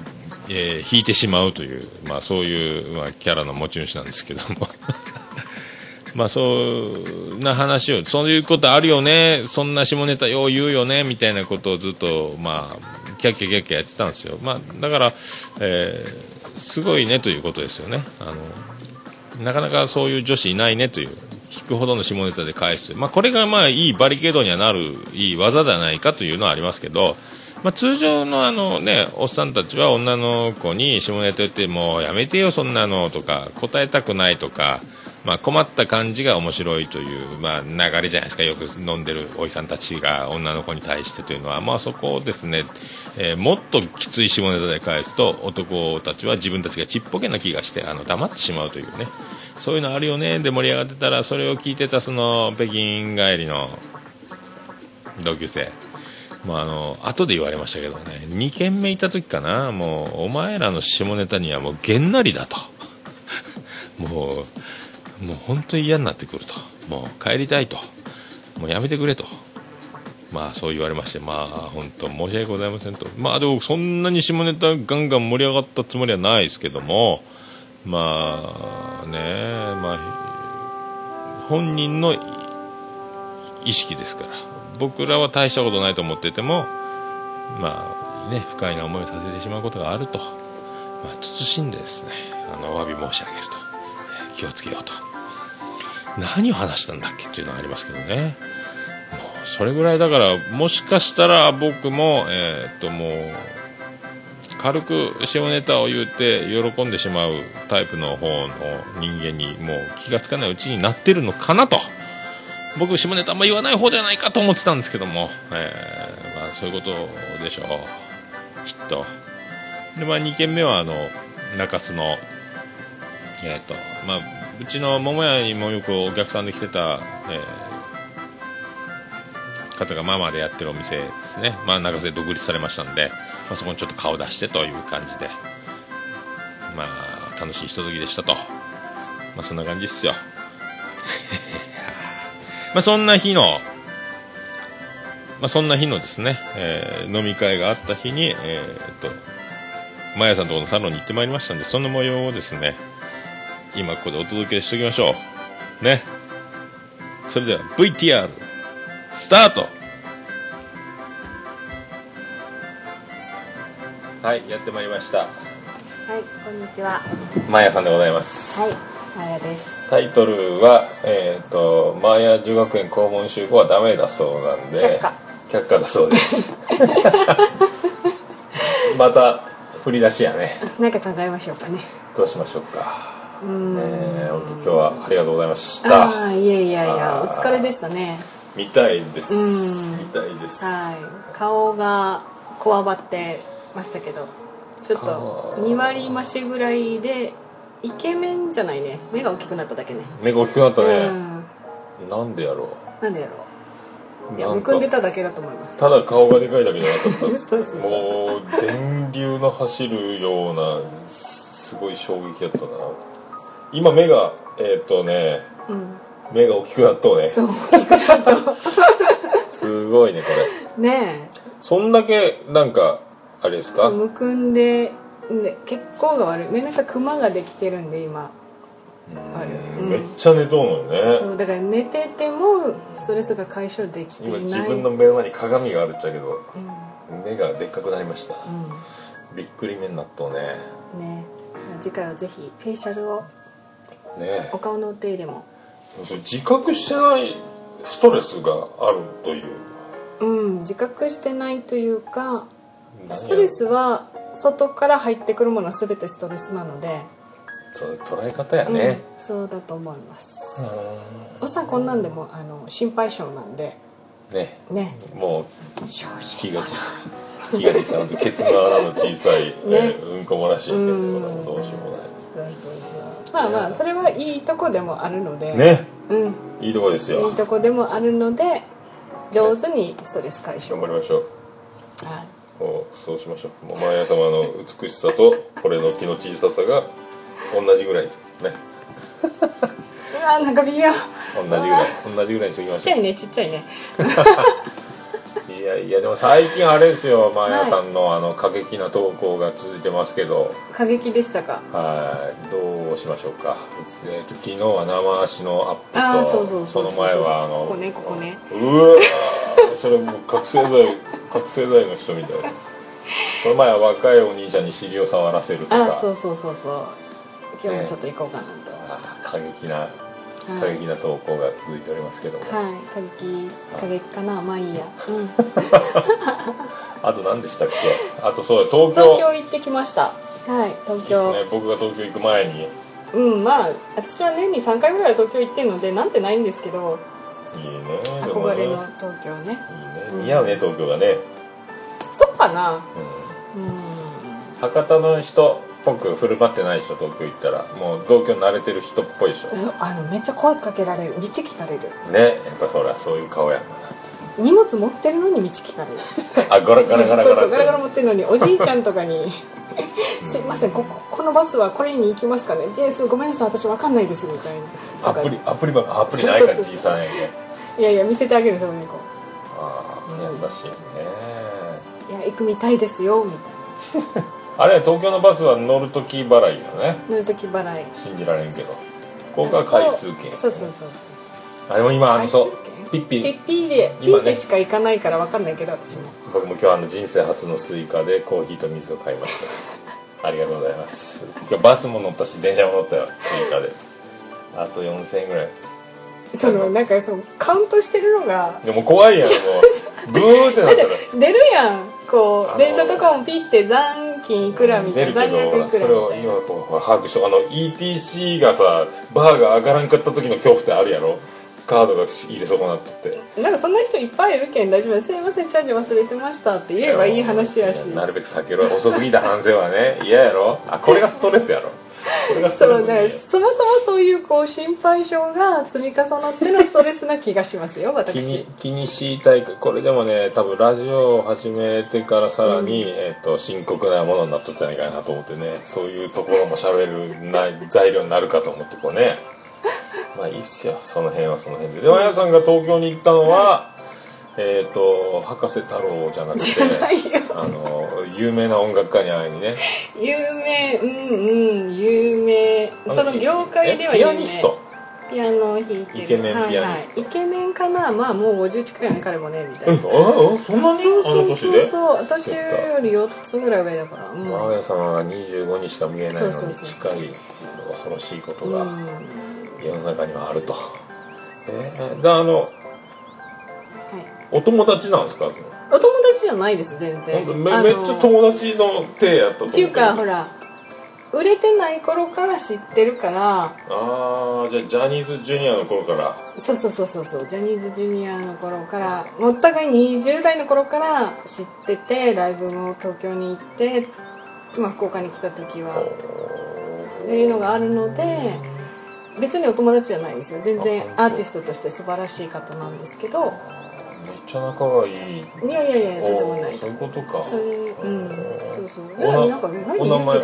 えー引いてしまうという、まあ、そういう、まあ、キャラの持ち主なんですけども。まあそんな話をそういうことあるよね。そんな下ネタよう言うよねみたいなことをずっとまあキャッキャキャッキャやってたんですよ、まあ、だから、えーすごいねということですよね。あのなかなかそういう女子いないねという引くほどの下ネタで返す、まあ、これがまあいいバリケードにはなるいい技ではないかというのはありますけど、まあ、通常のあの、ね、おっさんたちは女の子に下ネタ言ってもうやめてよそんなのとか答えたくないとか、まあ、困った感じが面白いという、まあ、流れじゃないですか。よく飲んでるおじさんたちが女の子に対してというのは、まあ、そこをですね、えーもっときつい下ネタで返すと男たちは自分たちがちっぽけな気がしてあの黙ってしまうというね。そういうのあるよね。で盛り上がってたらそれを聞いてたその北京帰りの同級生。まあ、あの後で言われましたけどね。2軒目行った時かな。もうお前らの下ネタにはもうげんなりだと。もうもう本当に嫌になってくると。もう帰りたいと。もうやめてくれと。まあそう言われまして。まあ本当申し訳ございませんと。まあでもそんなに下ネタガンガン盛り上がったつもりはないですけども。まあね。まあ本人の意識ですから。僕らは大したことないと思っていても。まあね不快な思いをさせてしまうことがあると、まあ、慎んでですね。あのお詫び申し上げると。気をつけようと。何を話したんだっけっていうのはありますけどね。もうそれぐらいだからもしかしたら僕もえーっともう軽く下ネタを言って喜んでしまうタイプの方の人間にもう気がつかないうちになってるのかなと。僕下ネタあんま言わない方じゃないかと思ってたんですけども、えーまあ、そういうことでしょう。きっと。で、まあ、2軒目はあの中洲のえっ、とまあうちの桃屋にもよくお客さんで来てた、えー方がママでやってるお店ですね、まあ、中洲で独立されましたんで、まあ、そこにちょっと顔出してという感じでまあ楽しいひとときでしたと。まあそんな感じですよ。<laughs> まあそんな日のまあそんな日のですね、えー飲み会があった日にえーっとマヤさんとこのサロンに行ってまいりましたんでその模様をですね今ここでお届けしておきましょう。ね。それでは VTR スタート。はいやってまいりました。はいこんにちは。マヤさんでございます。はいマヤです。タイトルは、えっ、と、マーヤ女学園校門集合はダメだそうなんで、却下だそうです。<laughs> また、振り出しやね。なんか考えましょうかね。どうしましょうか。えー、本当今日はありがとうございましあた。あいやいやいやお疲れでしたね。見たいです。うん。見たいです。はい。顔がこわばってましたけどちょっと顔2割増しぐらいでイケメンじゃないね。目が大きくなっただけね。目が大きくなったうね。ん。なんでやろなんでやろう。う。いやむくんでただけだと思います。ただ顔がでかいだけじゃなかった <laughs> そうそうそう。もう電流の走るようなすごい衝撃やったな今目がえっ、とねうん。目が大きくなっとうね。そう大きくなったすごいねこれ。ねそんだけなんかあれですか？むくんでで血行が悪い目の下クマができてるんで今。ある。めっちゃ寝とうのよね。そうだから寝ててもストレスが解消できていない。今自分の目の前に鏡があるっちゃけどうん。目がでっかくなりました。うびっくり目になっとうね。んね次回はぜひフェイシャルをね。お顔のお手入れも。自覚してないストレスがあるという。うん自覚してないというかストレスは外から入ってくるものは全てストレスなので、そう捉え方やね、うん、そうだと思います。うおさんこんなんでもあの心配性なんで。んね。ね。も正う気が気が小さいケツの穴の小さい、えーうんこ漏らし。いってうん。こともどうしようもないまあまあそれはいいとこでもあるので、ね。うん。いいとこですよ。いいとこでもあるので上手にストレス解消。頑張りましょう。はい。もうそうしましょう。もうマーヤ様の美しさとこれの気の小ささが同じぐらいですね。<laughs> うわなんか微妙。同じぐらい同じぐらいにしときましょちっちゃいねちっちゃいね <laughs> やいやでも最近あれですよマーヤさんのあの過激な投稿が続いてますけど。過激でしたか？はい。どうしましょうか、えーと昨日は生足のアップとそうそうそうの前はあのここねここね。うわー。<laughs> それもう覚醒剤覚醒剤の人みたい。この前は若いお兄ちゃんに尻を触らせるとか。あそうそうそうそう。今日もちょっと行こうかなと、あー過激なはい過激な投稿が続いておりますけども、はい。過激。過激かな？まあいいや、うん、<laughs> あと何でしたっけ？あとそうだ東京。東京行ってきました。はい。東です京。ね僕が東京行く前に。うんまあ私は年に3回ぐらいは東京行ってるのでなんてないんですけど。でもね憧れの東京ね。いいね。似合うね東京がね、そうかな。うん、うん。博多の人。っぽく振る舞ってない人東京行ったら。もう東京慣れてる人っぽいでしょ。あのめっちゃ声かけられる。道聞かれる。ねやっぱそりゃそういう顔やん荷物持ってるのに道聞かれる。<laughs> あガラガラガラガラ。そうそうガラガラ持ってるのにおじいちゃんとかに「すいませんこここのバスはこれに行きますかね?」で「ごめんなさい私わかんないです」みたいな。アプリアプリばアプリないからそうそうそう。小さいんやけいやいや見せてあげるそこにこああ優しいね。う「いや行くみたいですよ」みたい <laughs> あれ東京のバスは乗るとき払いよね。な乗る時払い。信じられんけど。福岡は回数券。そうそうそうあでも今あのそうピッピピッピーでね。ーでしか行かないからわかんないけど私も。僕も今日あの人生初のスイカでコーヒーと水を買いました。ありがとうございます。今日バスも乗ったし電車も乗ったよ。スイカで。あと4000円ぐらいです。その。なんかそのカウントしてるのが。でも怖いやんもう。ブーってなったら。<laughs> 出るやんこう電車とかもピッて残金いくらみたいな出るけどほ残額いくららそれを今こう把握しとくあの ETC がさバーが上がらんかった時の恐怖ってあるやろ。カードが入れ損なってて。なんかそんな人いっぱいいるけん大丈夫です。すいませんチャージ忘れてましたって言えばいい話やし。なるべく避けろ。<laughs> 遅すぎた反省はね。嫌やろ。あこれがストレスやろそうねそもそもそういうこう心配性が積み重なってのストレスな気がしますよ <laughs> 気私に気にしたいこれでもね多分ラジオを始めてからさらに、えっと深刻なものになったんじゃないかなと思ってね。そういうところも喋るな材料になるかと思ってこうね。まあいいっすよ。その辺はその辺で。でもやさんが東京に行ったのはえっ、と博士太郎じゃなくてあの有名な音楽家に会いにね。有名うんうん有名。その業界では有名。アニスト？ピアノを弾いてる。イケメンピアニスト。はいはい、イケメンかな？まあもう50近いよね彼もねみたいな。あそんなに？そうそうそうそう。私より4つぐらい上だからう。ん、マーヤ様が25にしか見えないのに近い恐ろしいことがうん。世の中にはあると。えー、であのはいお友達なんですか？お友達じゃないです全然。めめっちゃ友達の手やったと思っていうかほら売れてない頃から知ってるから。ああじゃあジャニーズジュニアの頃から。そうそうそうそうそう。ジャニーズジュニアの頃からもうお互い20代の頃から知っててライブも東京に行って、まあ、福岡に来た時は。っていうのがあるので別にお友達じゃないんですよ。全然あアーティストとして素晴らしい方なんですけどめっちゃ仲がいい。いやいやいやとてもない。そういうことか。そういううんそうそう。おななんかお名前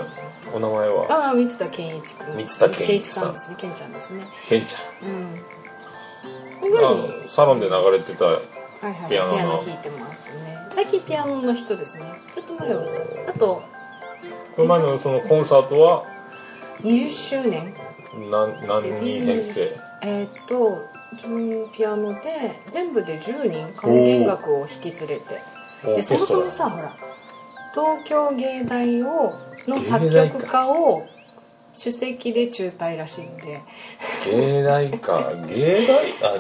お名前は？ああ三田健一君。三田健一さん。ですね健ちゃんですね。ケンちゃん。外にあのサロンで流れてたはいはいピアノの。ノ弾いてますね。最近ピアノの人ですね。ちょっと前は。あとこれ前のそのコンサートは？20周年。何何人編成？えーっとうんピアノで全部で10人管弦楽を引き連れて。でそもそもさほら東京芸大をの作曲家を首席で中退らしいんで。芸大か。芸大？あ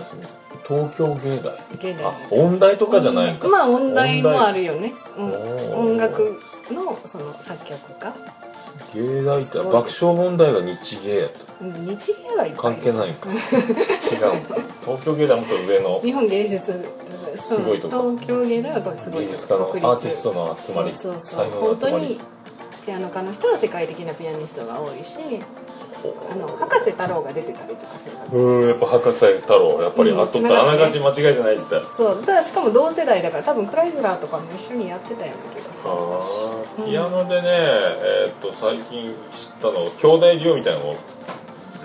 東京芸大。芸大。あ音大とかじゃないんか。まあ音大もあるよね、うん、音楽のその作曲家芸大って爆笑問題が日芸やったうん日芸はいっぱい関係ないんか。<laughs> 違う東京芸大もっと上の日本芸術すごいとこ。東京芸大はすごい。芸術家のアーティストの集まりそうそうそう。才能の本当集まり。にピアノ家の人は世界的なピアニストが多いしあの博士太郎が出てたりとかするからうんやっぱ博士太郎やっぱりうんあっとったあながち間違いじゃないってそうだからしかも同世代だから多分クライズラーとかも一緒にやってたような気がするあーピアノでねえーっと最近知ったの兄弟デュオみたいなの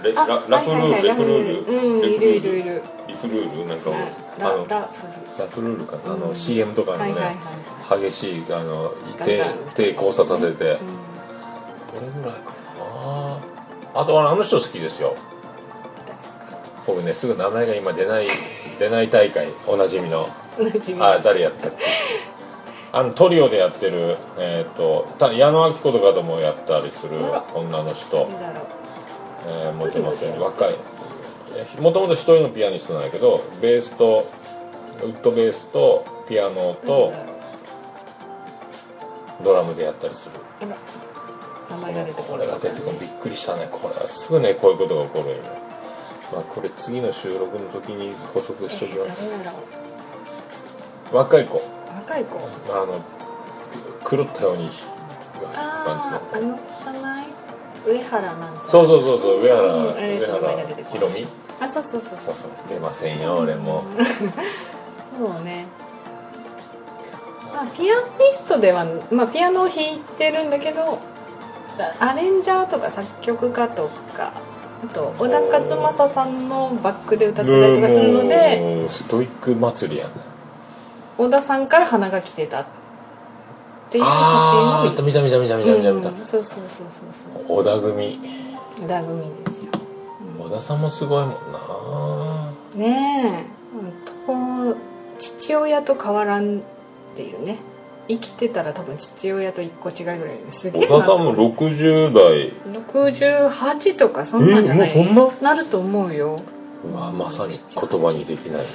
レラあラフルール。レフルール。うんいるいるいる。リフルールなんかもラあのラフル。ラフルールかな。あのうん。CM とかのねはいはいはい激しいあの手ガンガン手交差させて。うん。どれぐらいかなあとあの人好きですよ。僕ねすぐ名前が今出ない出ない大会おなじみの。あ誰やったっけ？あのトリオでやってるえっ、とた矢野明子とかともやったりする女の人。えー、ません。若い。もともと一人のピアニストなんやけどベースとウッドベースとピアノとドラムでやったりする名前が出てここない。れが出てくるびっくりしたね。これはすぐねこういうことが起こるんよまあこれ次の収録の時に補足しておきます。誰だろ若い子。う若い子？あの狂ったようにあああのじゃない？上原なんそうそうそうそう上原、う上原ひろみ。ないあそうそうそう。そうそう出ませんよ俺も。<laughs> そうね。まあピアニストでは、まあ、ピアノを弾いてるんだけどアレンジャーとか作曲家とかあと小田和正さんのバックで歌ってたりとかするのでストイック祭りやな小田さんから花が来てたっていう写あ真をー見た見た見た見た見た見た、うんそうそうそうそうそう。小田組。小田組ですよ。小田さんもすごいもんな。ねえ。父親と変わらんっていうね生きてたら多分父親と一個違いぐらいですげえな小田さんも60代。68とかそんなんじゃない。えもうそんな？ると思うよ。うわまさに言葉にできない。<laughs>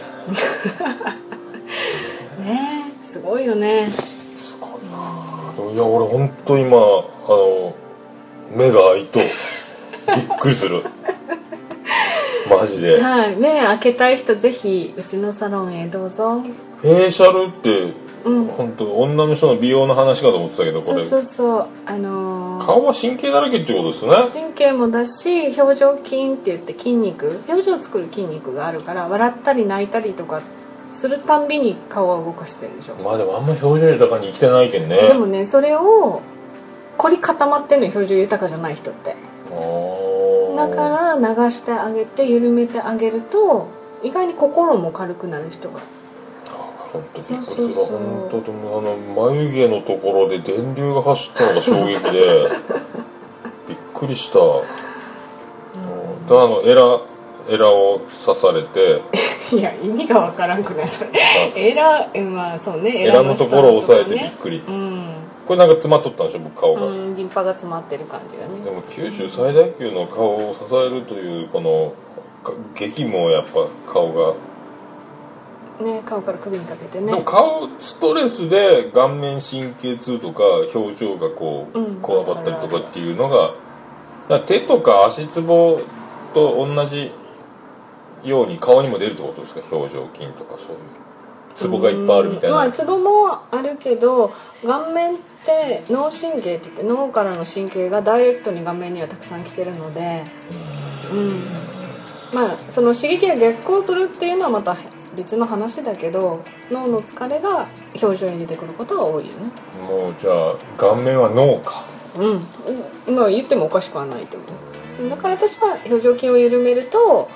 ねえすごいよね。すごいな。いや俺本当今あの目が開いと <laughs> びっくりする。マジで。はい。目開けたい人ぜひうちのサロンへどうぞ。フェイシャルってうん。本当女の人の美容の話かと思ってたけどこれ。そうそうそうあのー顔は神経だらけってことですね。神経もだし表情筋って言って筋肉表情を作る筋肉があるから笑ったり泣いたりとかするたんびに顔は動かしてるんでしょ。まあでもあんま表情豊かに生きてないけんね。でもねそれを凝り固まってるのよ表情豊かじゃない人って。あー。だから流してあげて緩めてあげると意外に心も軽くなる人が本当びっくりする。本当でもあの眉毛のところで電流が走ったのが衝撃で <laughs> びっくりした、うん。であのエラエラを刺されて。<laughs> いや意味がわからんくないそれ。エラまあそうねエラのところを押さえてびっねくり、うん。これなんか詰まっとったんでしょ僕顔が、うんリンパが詰まってる感じがね。でも九州最大級の顔を支えるというこのか激務をやっぱ顔がね顔から首にかけてでねも顔ストレスで顔面神経痛とか表情がこううん。こわばったりとかっていうのが手とか足つぼと同じように顔にも出るってことですか？表情筋とかそういう。ツボがいっぱいあるみたいな、まあツボもあるけど顔面って脳神経って言って脳からの神経がダイレクトに顔面にはたくさん来てるのでうん。まあその刺激が逆行するっていうのはまた別の話だけど脳の疲れが表情に出てくることが多いよね。もうじゃあ顔面は脳か。うん。まあ言ってもおかしくはないと思いますだから私は表情筋を緩めると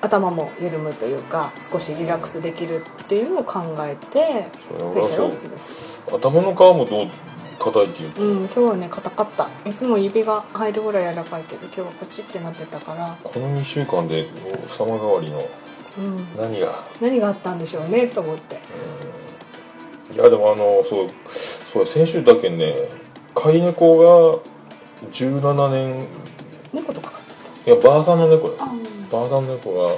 頭も緩むというか少しリラックスできるっていうのを考えてフェイシャルをすすめす頭の皮もどう硬いっていううん今日はね硬かった。いつも指が入るぐらい柔らかいけど今日はポチってなってたから、この2週間で王様代わりのうん、何が？何があったんでしょうねと思って。いやでもあのそうそう先週だけね飼い猫が17年。猫とか飼っていやばあさんの猫よ。ばあさんの猫が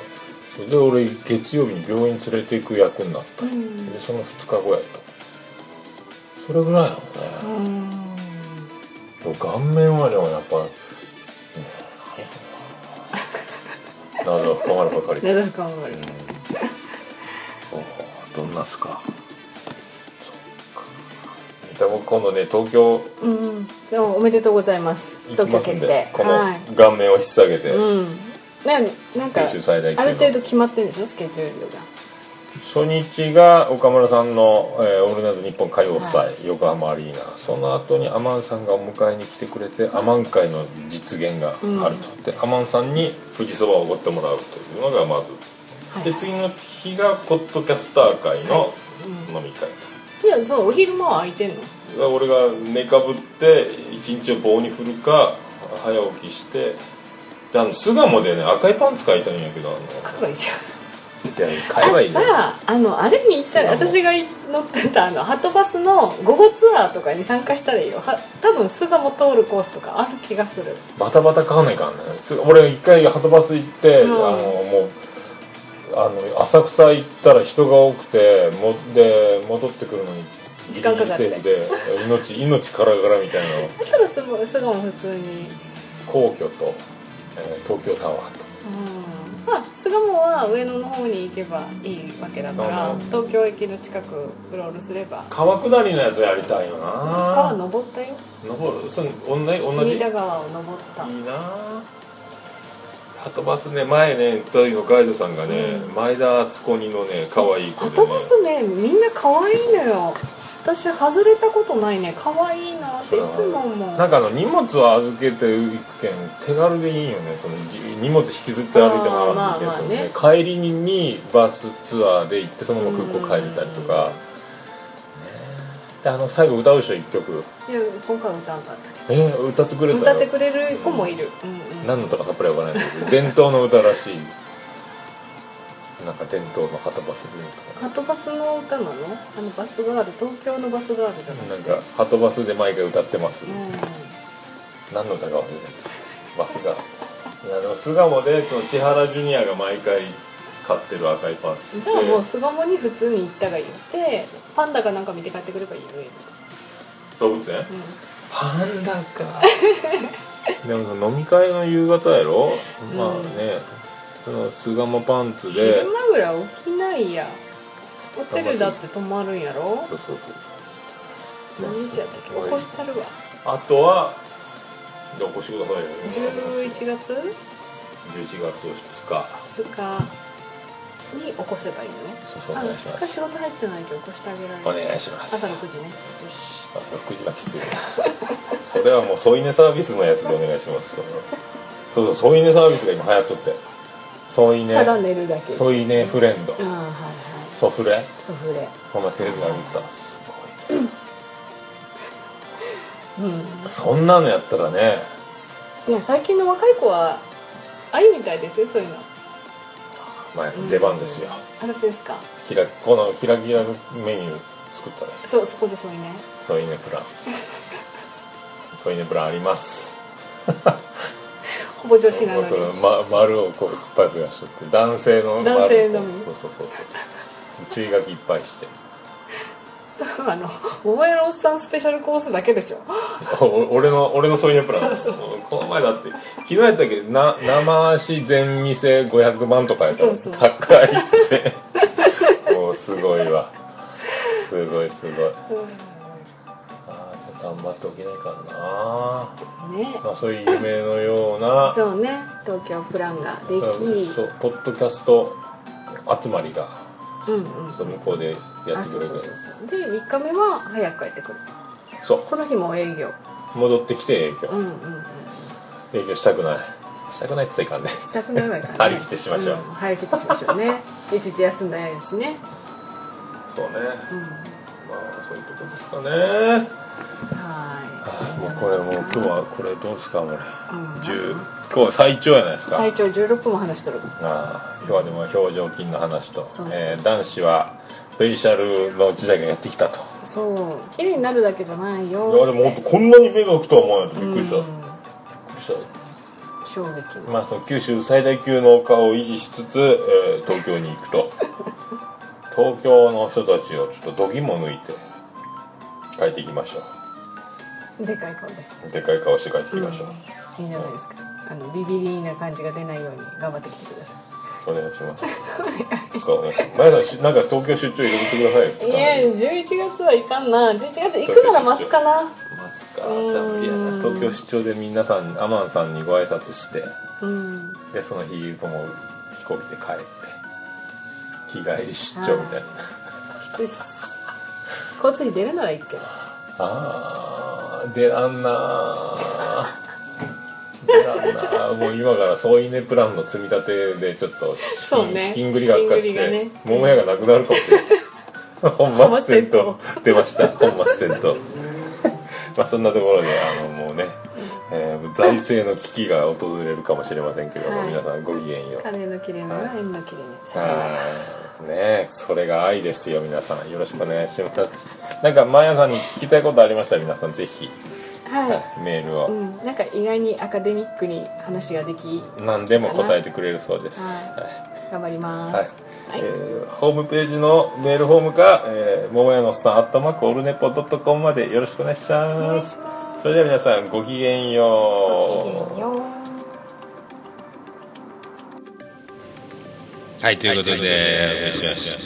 で俺月曜日に病院連れて行く役になった。うん。でその2日後やった。それぐらいやもんね。うん。顔面はでもやっぱ、謎が深まるばかり謎深まるおどんなんすか？そっか。でも今度ね東京。うんでもおめでとうございます。東京決定このはい。顔面を引っ提げて、うん。ねなんか九州最大級の。ある程度決まってるんでしょ？スケジュールが初日が岡村さんの「えーオールナイトニッポン歌謡祭」横浜アリーナ。その後にアマンさんがお迎えに来てくれてアマン会の実現があると、でアマンさんに富士そばをおごってもらうというのがまず。はい。で次の日がポッドキャスター会の飲み会と、いやそのお昼間は空いてんの？俺が寝かぶって一日を棒に振るか早起きしてであの巣鴨でね赤いパンツ買いたいんやけどあの。かわいいじゃん買えばいいじゃんさああのあれに行ったら私が乗ってたあのハトバスの午後ツアーとかに参加したらいいよ。は多分巣鴨通るコースとかある気がする。バタバタ買わないかんね。す俺一回ハトバス行って、うん。あのもうあの浅草行ったら人が多くてもで戻ってくるのに時間かかって。命命からがらみたいなの。だったら巣鴨巣鴨普通に。皇居と、えー東京タワーと。うんまあ巣鴨は上野の方に行けばいいわけだからうん。東京駅の近くうろうろすれば。川下りのやつやりたいよな。私川登ったよ。登る？その同じ同じ？隅田川を登った。いいな。ハトバスね前ね時のガイドさんがね、うん。前田敦子にのね可愛い子ハでね。トバスねみんな可愛いのよ私外れたことないね。可愛いな。っていつも思う。なんかあの荷物を預けていくけん手軽でいいよね。そのじ荷物引きずって歩いてもらうんだけど、あーまあまあね。帰りにバスツアーで行ってそのまま空港帰れたりとか、ね。であの最後歌うでしょ1曲。いや今回歌うんだったえー歌ってくれた歌よってくれる子もいる、うんうん、何の歌かさっぱりわからない。けど伝統の歌らしいなんか伝統のハトバス文化ハトバスの歌なの？あのバスガール東京のバスガールじゃなくてなんかハトバスで毎回歌ってます、う何の歌か忘れてた。バスがいやでも巣鴨でその千原ジュニアが毎回買ってる赤いパンツん、じゃあもう巣鴨に普通に行ったがいいでパンダかなんか見て帰ってくればいいよ、動物園？うパンダか。<laughs> でも飲み会の夕方やろ、まあねその巣鴨パンツん、で。昼間ぐらい起きないや。ホテルだって泊まるんやろ？そうそうそう何日やったっけ？起こしたるわ。あとはで起こしてくださいよ11月11月2日。2日。に起こせばいいの？そうそうおあ願いしま2日仕す事入ってないけど起こしてあげられる。お願いします。朝6時ね。よし。あ6時はきついなそれはもう添い寝サービスのやつでお願いします。そうそう添い寝サービスが今流行っとって添い寝。ただ寝るだけ。添い寝フレンド。ああはいはい。ソフレ？ソフレ。こんなテレビで見た？すごい。うん。そんなのやったらね。いや最近の若い子はありみたいですよそういうの。まあ出番ですよ。私ですか？キラこのキラキラメニュー作ったらそうそこでそういうね添い寝プラン。<laughs> 添い寝プランありますほぼ女子なのにその、ま、丸をこういっぱい増やしとって男性の丸男性のみ。そうそうそうそう。注意書きいっぱいして。そうあの桃屋のおっさんスペシャルコースだけでしょ。お俺の俺の添い寝プラン。そうそう。この前だって昨日やったっけ？な生足全店500万とかやったらそうそう。高いって。<laughs> もうすごいわ。すごいすごい。ああじゃあ頑張っておきないかんな、ね。まあ、そういう夢のようなそうね。東京プランができ。そうポッドキャスト集まりがうんうん。向こうでやあってくれるで3日目は早く帰ってくる。そう。その日も営業。戻ってきて営業。うんうんうん。営業したくない。したくないっていかんね。したくないわよね張り切ってしましょう。ん張り切ってしましょうね。<laughs> 一日休んだやしね。そうね。うん。まあそういうとこですかねはもうこれもう今日はこれどうですかもうい、うん、10今日は最長やないですか。最長16分も話しとる。ああ今日はでも表情筋の話と。えー男子はフェイシャルの時代がやってきたと。そう。綺麗になるだけじゃないよ。いやでも本当こんなに目が開くとは思わないとびっくりした、びっうんくりした。衝撃の。まあ、その九州最大級の顔を維持しつつ、えー東京に行くと。<laughs> 東京の人たちをちょっと度肝抜いて帰っていきましょでかい顔で。うでかい顔して帰っていきましょう、いいんじゃないですか。あのビビリな感じが出ないように頑張ってきてくださお願いします。そうね前田さんなんか東京出張入れてください。2日いいや目11月はいかんな。11月行くなら待つかな。待つか。じゃあいや東京出張で皆さんアマンさんにご挨拶して。うん。でその日もう飛行機で帰って。日帰り出張みたいな交通費出るならいいけど。あー出らんなー。出らんなー。もう今から添い寝プランの積み立てでちょっと資金,、そうね。資金繰りが悪化し資金繰りて、がね。桃屋がなくなるかもしれない。<laughs> 本末転倒。出ました。本末転倒。まあそんなところであのもうねえー財政の危機が訪れるかもしれませんけども、はい。皆さんごきげんよう。金の切れ目は縁の切れ目。さはいねそれが愛ですよ皆さん。よろしくお願いします。なんかマヤさんに聞きたいことありました？ら皆さんぜひ、はい、はい、メールを、うん、なんか意外にアカデミックに話ができ何でも答えてくれるそうです、ははい。頑張ります。はい。はい。えーホームページのメールフォームか、えー、桃屋のさんアットマークオルネポドットコムまでよろしくお願いします。ます。それでは皆さんごきげんようはい、ということで、お送りしまし。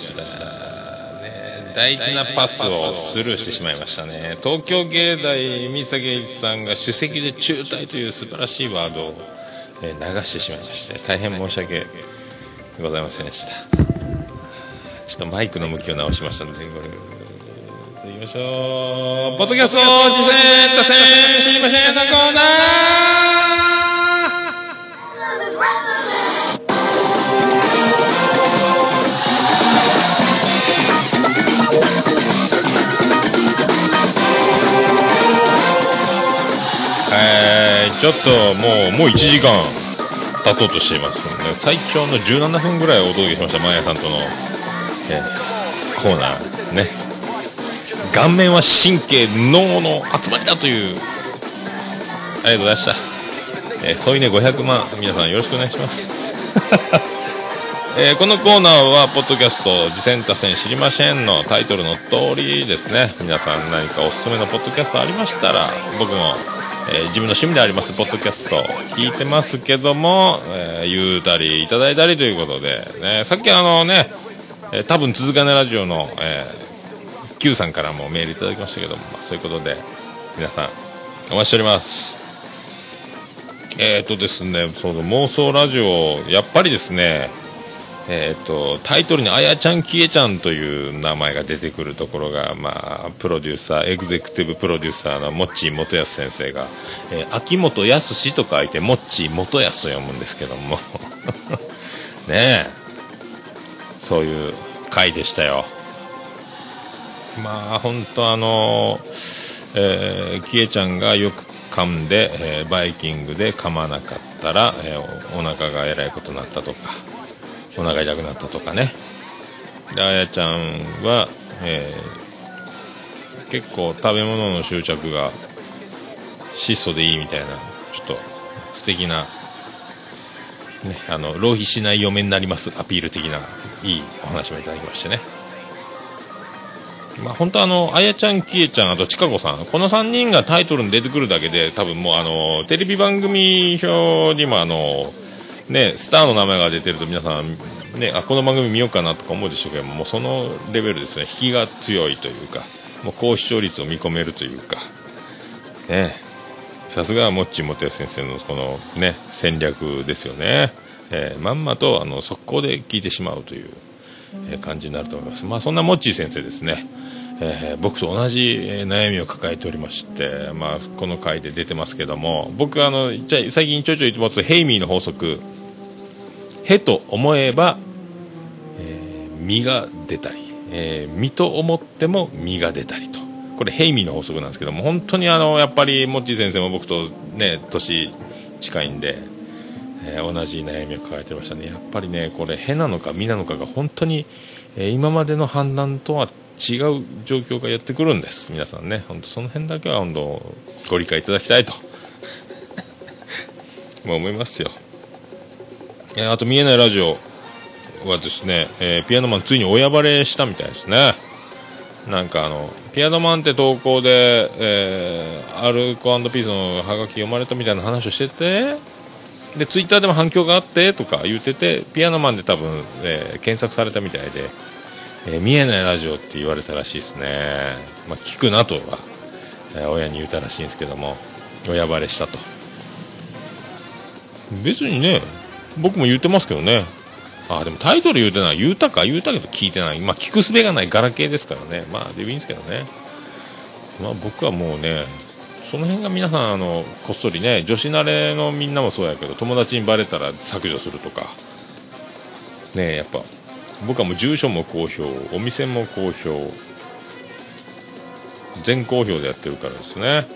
大事なパスをスルーしてしまいましたね。東京芸大三坂芸一さんが首席で中退という素晴らしいワードを流してしまいまして、大変申し訳ございませんでした。ちょっとマイクの向きを直しましたので、これ、行きましょう。ポッドキャスト、次戦、打線、知りません、コーナーちょっともうもう1時間経とうとしていますので最長の17分ぐらいお届けしましたマーヤさんとの、えコーナーね。顔面は神経脳の集まりだというありがとうございました、えー、添い寝500万皆さんよろしくお願いします。<laughs> えーこのコーナーは、ポッドキャスト、次戦多戦知りませんのタイトルの通りですね。皆さん何かおすすめのポッドキャストありましたら、僕も、えー自分の趣味であります、ポッドキャスト、聞いてますけども、えー言うたり、いただいたりということで、ね、さっきあのね、えー多分続かないラジオの、えー Q さんからもメールいただきましたけども、まあそういうことで、皆さん、お待ちしております。えっ、とですね、そう妄想ラジオ、やっぱりですね、えー、とタイトルに「あやちゃんきえちゃん」という名前が出てくるところが、まあ、プロデューサーエグゼクティブプロデューサーのモッチー元康先生が、えー秋元康と書いてモッチー元康と読むんですけども。<laughs> ねえ。そういう回でしたよ。まあ本当あのえー、キエちゃんがよく噛んで、えーバイキングで噛まなかったら、えーお腹がえらいことになったとか。お腹痛くなったとかね。であやちゃんは、えー結構食べ物の執着が質素でいいみたいなちょっと素敵な、ね、あの浪費しない嫁になりますアピール的ないいお話もいただきましてね。まあ、本当あの、あやちゃん、きえちゃん、あとちかこさん、この3人がタイトルに出てくるだけで、多分もうあの、テレビ番組表にもあの、ね、スターの名前が出てると皆さん、ね、あ、この番組見ようかなとか思うでしょうけども、うそのレベルですね、引きが強いというか、もう高視聴率を見込めるというか、ね、さすがもっちもて先生のこのね、戦略ですよね。えーまんまとあの速攻で聞いてしまうという、えー感じになると思います。まあそんなモッチー先生ですね。えー僕と同じ、悩みを抱えておりまして、まあ、この回で出てますけども僕あのじゃ最近ちょいちょい言ってますヘイミーの法則「へ」と思えば、えー実が出たり、えー実と思っても実が出たりと。これヘイミの法則なんですけども本当にあのやっぱりモッチー先生も僕とね年近いんで、えー同じ悩みを抱えてましたね。やっぱりねこれ「へ」なのか「実」なのかが本当に、えー今までの判断とは違う状況がやってくるんです。皆さんね本当その辺だけは本当ご理解いただきたいと。<laughs> まあ思いますよ。えーあと見えないラジオはですね、えーピアノマンついに親バレしたみたいですね。なんかあのピアノマンって投稿で、えーアルコピースのハガキ読まれたみたいな話をしててでツイッターでも反響があってとか言っててピアノマンで多分、えー検索されたみたいで、えー見えないラジオって言われたらしいですね、まあ、聞くなとは、えー親に言ったらしいんですけども親バレしたと。別にね僕も言ってますけどね。あでもタイトル言うてない。言うたか？言うたけど聞いてない。まあ聞くすべがないガラケーですからね。まあでもいいんですけどね。まあ僕はもうねその辺が皆さんあのこっそりね女子慣れのみんなもそうやけど友達にバレたら削除するとか。ねやっぱ僕はもう住所も公表お店も公表全公表でやってるからですね、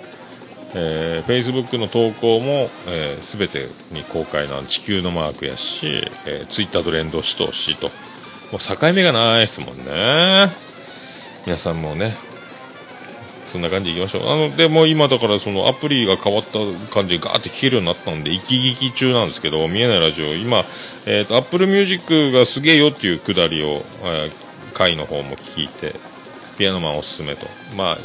えー、Facebook の投稿も、えー、全てに公開な地球のマークやし、えー、Twitter と連動しとしと。もう境目がないですもんね。皆さんもね。そんな感じでいきましょう。あのでも今だからそのアプリが変わった感じでガーって聴けるようになったんで息聞き中なんですけど見えないラジオ。今、えーと、Apple Music がすげえよっていうくだりを、えー、回の方も聞いてピアノマンおすすめと。まあ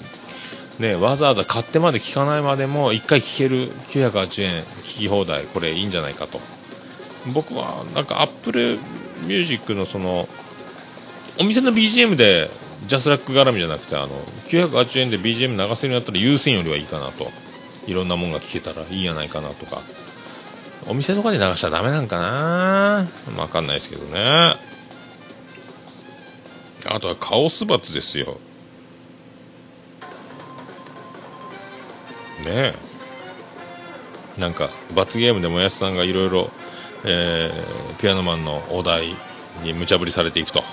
ね、わざわざ買ってまで聞かないまでも1回聴ける980円聞き放題これいいんじゃないかと。僕はなんか Apple Music のそのお店の BGM でジャスラック絡みじゃなくてあの980円で BGM 流せるんだったら優先よりはいいかなと。いろんなもんが聴けたらいいんやないかなとか。お店とかで流しちゃダメなんかな？分かんないですけどね。あとはカオスバツですよ。ね。なんか罰ゲームでもやすさんがいろいろピアノマンのお題に無茶ぶりされていくと。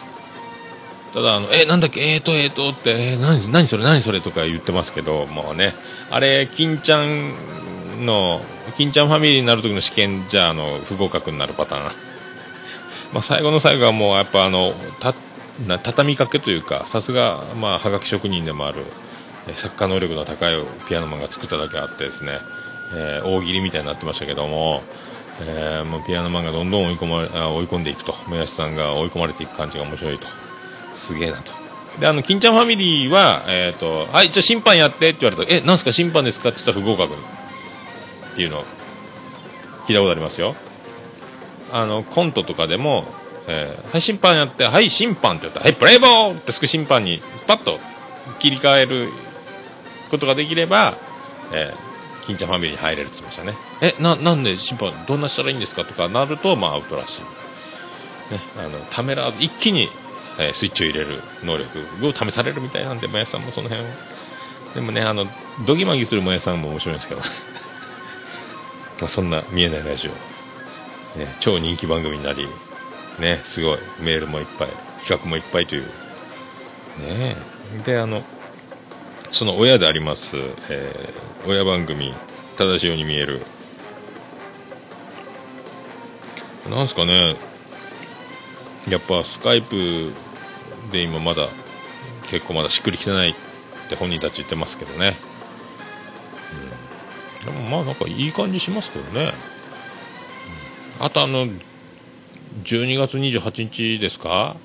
ただあの、え、なんだっけ、えーと、えーとって、えー、何、何それ、何それ？とか言ってますけど、もうね、あれ、金ちゃんの、金ちゃんファミリーになる時の試験じゃ、あの、不合格になるパターン。<laughs> まあ、最後の最後はもう、やっぱあの、た、な畳みかけというか、さすが、まあ、はがき職人でもある、作家能力の高いピアノマンが作っただけあってですね、えー、大喜利みたいになってましたけども、えー、もうピアノマンがどんどん追い込まれ追い込んでいくと、もやしさんが追い込まれていく感じが面白いと。すげえなと。で、あの、金ちゃんファミリーは、えっ、ー、と、はい、じゃあ審判やってって言われたら、え、なんすか？審判ですか？って言ったら不合格っていうの聞いたことありますよ。あの、コントとかでも、えー、はい、審判やって、はい、審判って言ったら、はい、プレイボーってすぐ審判にパッと切り替えることができれば、えー、金ちゃんファミリーに入れるって言いましたね。え、な、なんで審判どんなしたらいいんですかとかなると、まあアウトらしい。ね、あの、ためらわず一気にえー、スイッチを入れる能力を試されるみたいなんで、もやさんもその辺を。でもね、あの、ドギマギするもやさんも面白いんですけど、<laughs> まあそんな見えないラジオ、ね、超人気番組になり、ね、すごい、メールもいっぱい、企画もいっぱいという。ねで、あの、その親であります、えー、親番組、正しいように見える。なんすかね、やっぱスカイプで今まだ結構まだしっくりきてないって本人たち言ってますけどね、うん、でもまあなんかいい感じしますけどね、うん、あとあの12月28日ですか、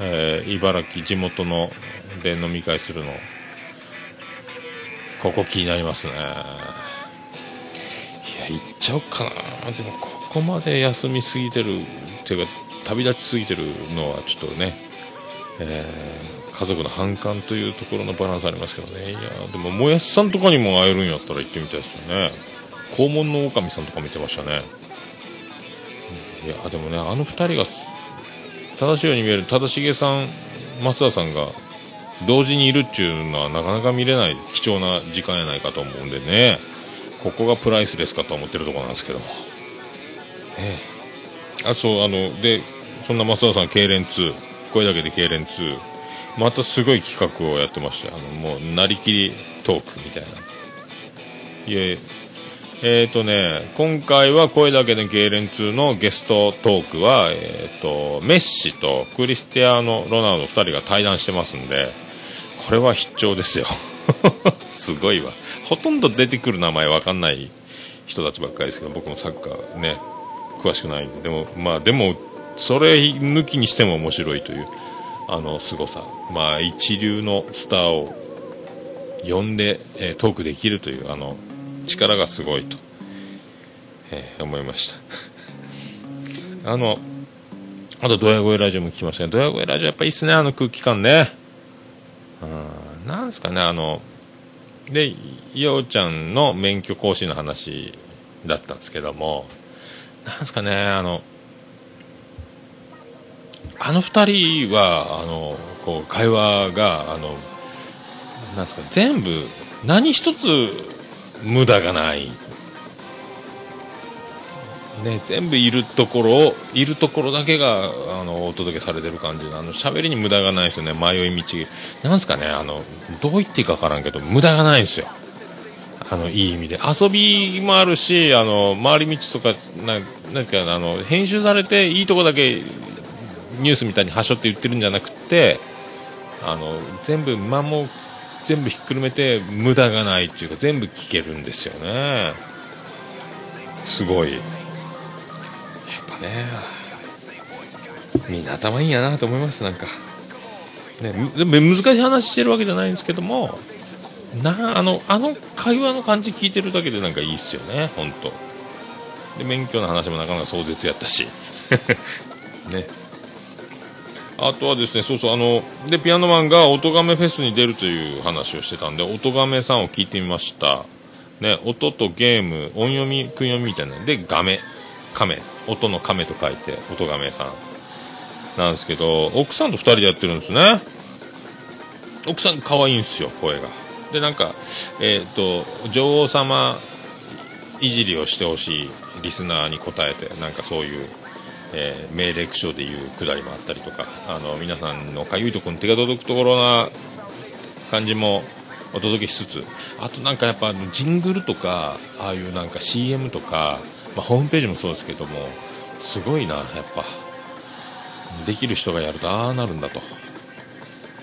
えー、茨城地元ので飲み会するの。ここ気になりますね。いや行っちゃおうかな。でもここまで休みすぎてるっていうか旅立ちすぎてるのはちょっとね、えー、家族の反感というところのバランスありますけどね。いやでももやしさんとかにも会えるんやったら行ってみたいですよね。肛門の狼さんとか見てましたね。いやでもねあの2人が正しいように見える正成さん増田さんが同時にいるっていうのはなかなか見れない貴重な時間やないかと思うんでね。ここがプライスレスかと思ってるとこなんですけども。ええ。あそうあのでそんな増田さん、痙攣2、声だけで痙攣2、またすごい企画をやってまして、あの、もう、なりきりトークみたいな。いえ、えっ、ー、とね、今回は声だけで痙攣2のゲストトークは、えっ、ー、と、メッシとクリスティアーノ・ロナウド2人が対談してますんで、これは必聴ですよ。<laughs> すごいわ。ほとんど出てくる名前わかんない人たちばっかりですけど、僕もサッカーね、詳しくないんで、でも、まあ、でも、それ抜きにしても面白いというあの凄さまあ一流のスターを呼んで、えー、トークできるというあの力がすごいと、えー、思いました <laughs> あのあとドヤ声ラジオも聞きましたねドヤ声ラジオやっぱいいっすねあの空気感ねうん。なんすかねあのでようちゃんの免許更新の話だったんですけどもなんすかねあのあの2人はあのこう会話があのなんですか全部何一つ無駄がない、ね、全部いるところをいるところだけがあのお届けされてる感じのあの喋りに無駄がないですよね。迷い道。なんすかねあのどう言っていいか分からんけど無駄がないですよ。あのいい意味で。遊びもあるしあの回り道とかななんかあの編集されていいとこだけニュースみたいにはしょって言ってるんじゃなくてあの全部間も全部ひっくるめて無駄がないっていうか全部聞けるんですよね。すごい。みんな頭いいんやなと思いますなんか、ね、難しい話してるわけじゃないんですけどもなあのあの会話の感じ聞いてるだけでなんかいいっすよね本当で免許の話もなかなか壮絶やったし。<laughs> ね。あとはですね、そうそう、あの、で、ピアノマンが音亀フェスに出るという話をしてたんで、音亀さんを聞いてみました。ね、音とゲーム、音読み、訓読みみたいな。で、ガメ、亀、音の亀と書いて、音亀さん。なんですけど、奥さんと二人でやってるんですね。奥さん可愛いんですよ、声が。で、なんか、えっ、と、女王様いじりをしてほしいリスナーに答えて、なんかそういう、えー命令口調でいうくだりもあったりとかあの皆さんのかゆいところに手が届くところな感じもお届けしつつあとなんかやっぱジングルとかああいうなんか CM とか、まあ、ホームページもそうですけどもすごいなやっぱ。できる人がやるとああなるんだと、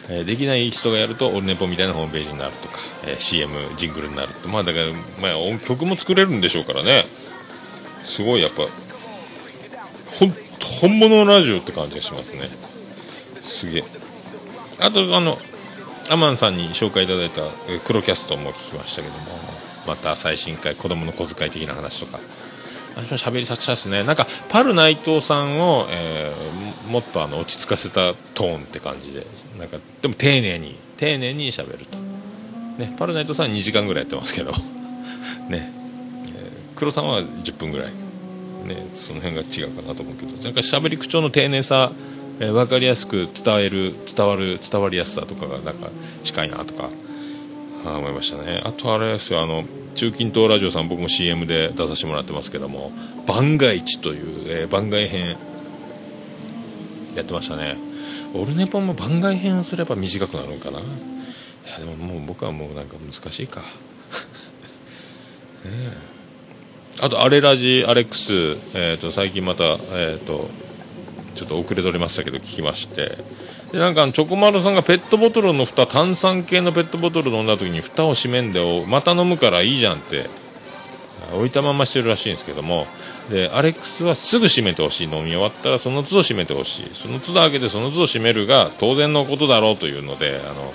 えーできない人がやるとオルネポみたいなホームページになるとか、えー CM ジングルになると。まあだから、まあ、音曲も作れるんでしょうからね。すごいやっぱ本物のラジオって感じがしますね。すげえ。あとあのアマンさんに紹介いただいた黒キャストも聞きましたけどもまた最新回子供の小遣い的な話とか。私も喋りさせたですね。なんかパル内藤さんを、えーもっとあの落ち着かせたトーンって感じで。なんかでも丁寧に丁寧に喋ると、ね、パル内藤さんは2時間ぐらいやってますけど。<laughs> ね、えー黒さんは10分ぐらい。ね、その辺が違うかなと思うけど。なんか喋り口調の丁寧さ、えー分かりやすく伝える伝わる伝わりやすさとかがなんか近いなとか思いましたね。あとあれですよあの中近東ラジオさん僕も CM で出させてもらってますけども「番外地」という、えー番外編やってましたね。オルネポンも番外編をすれば短くなるんかな。いやでももう僕はもうなんか難しいか。<laughs> ねえ。あと、アレラジ、アレックス、えー、と最近また、えー、とちょっと遅れておりましたけど、聞きまして、でなんか、チョコマルさんがペットボトルの蓋、炭酸系のペットボトル飲んだ時に、蓋を閉めんでお、また飲むからいいじゃんって、置いたまましてるらしいんですけども、でアレックスはすぐ閉めてほしい、飲み終わったらその都度閉めてほしい、その都度開けて、その都度閉めるが当然のことだろうというので、あの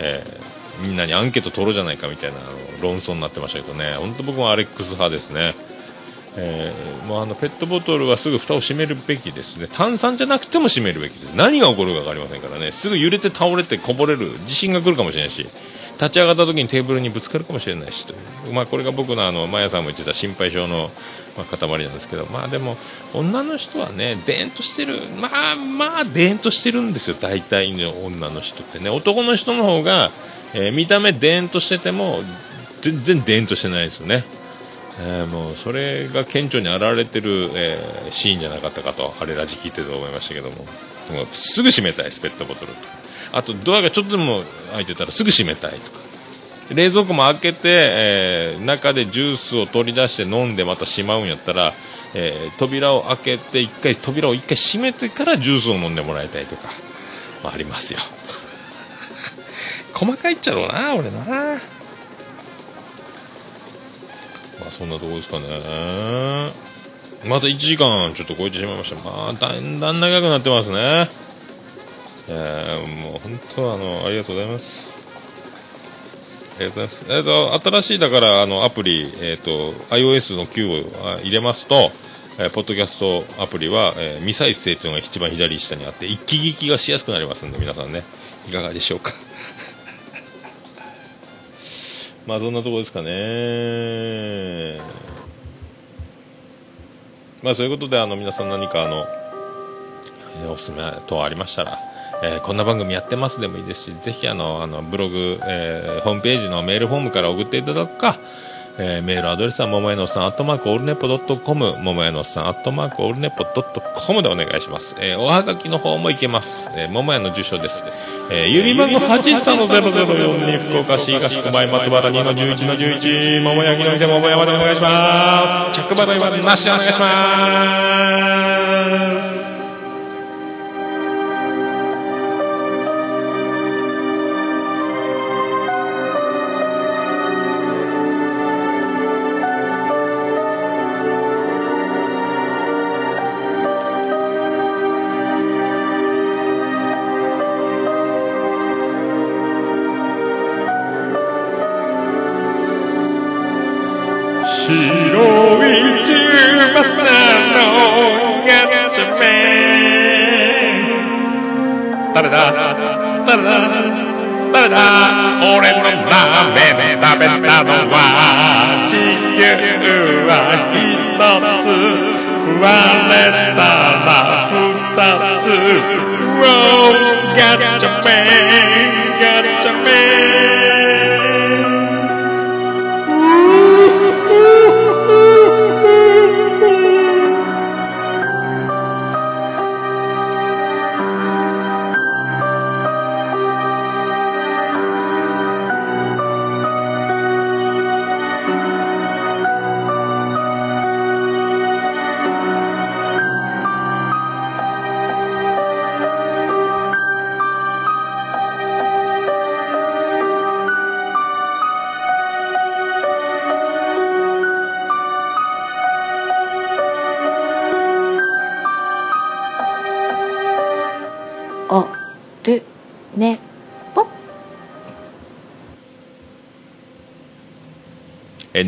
えーみんなにアンケート取ろうじゃないかみたいなあの論争になってましたけどね、本当僕もアレックス派ですね。えーもうあのペットボトルはすぐ蓋を閉めるべきですね。炭酸じゃなくても閉めるべきです。何が起こるか分かりませんからね。すぐ揺れて倒れてこぼれる地震が来るかもしれないし立ち上がった時にテーブルにぶつかるかもしれないしという、まあ、これが僕のあのマヤさんも言ってた心配性の、ま、塊なんですけど。まあでも女の人はねでーんとしてる。まあまあでーんとしてるんですよ。大体の女の人ってね。男の人の方が、えー見た目でーんとしてても全然でーんとしてないですよね。えーもうそれが顕著に現れてる、えーシーンじゃなかったかとあれラジ聞いてて思いましたけども。もうすぐ閉めたいですペットボトルとか。あとドアがちょっとでも開いてたらすぐ閉めたいとか。冷蔵庫も開けて、えー中でジュースを取り出して飲んでまたしまうんやったら、えー扉を開けて一回扉を一回閉めてからジュースを飲んでもらいたいとか、まあ、ありますよ。<laughs> 細かいっちゃろうな俺な。まあそんなとこですかね。また1時間ちょっと超えてしまいました。まあだんだん長くなってますね。えー、もう本当あの、ありがとうございます。ありがとうございます。えっ、と、新しいだからあのアプリ、えっ、と、iOS の Q を入れますと、えーポッドキャストアプリは、えー未再生というのが一番左下にあって、一気聞きがしやすくなりますんで、皆さんね、いかがでしょうか。まあそんなとこですかね。まあそういうことであの皆さん何かあのえーおすすめ等ありましたら、えーこんな番組やってますでもいいですしぜひあのあのブログ、えーホームページのメールフォームから送っていただくか、えーメールアドレスはももやのさんアットマークオルネポドットコムももやのさんアットマークオルネポドットコムでお願いします、えーおはがきの方もいけます、えー、ももやの住所です、えー、郵便番号83-0042福岡市東区前松原2の11の11桃焼きの店桃山でお願いします。着払いはなしでお願いします man. Da da da da da da da. All in da da da da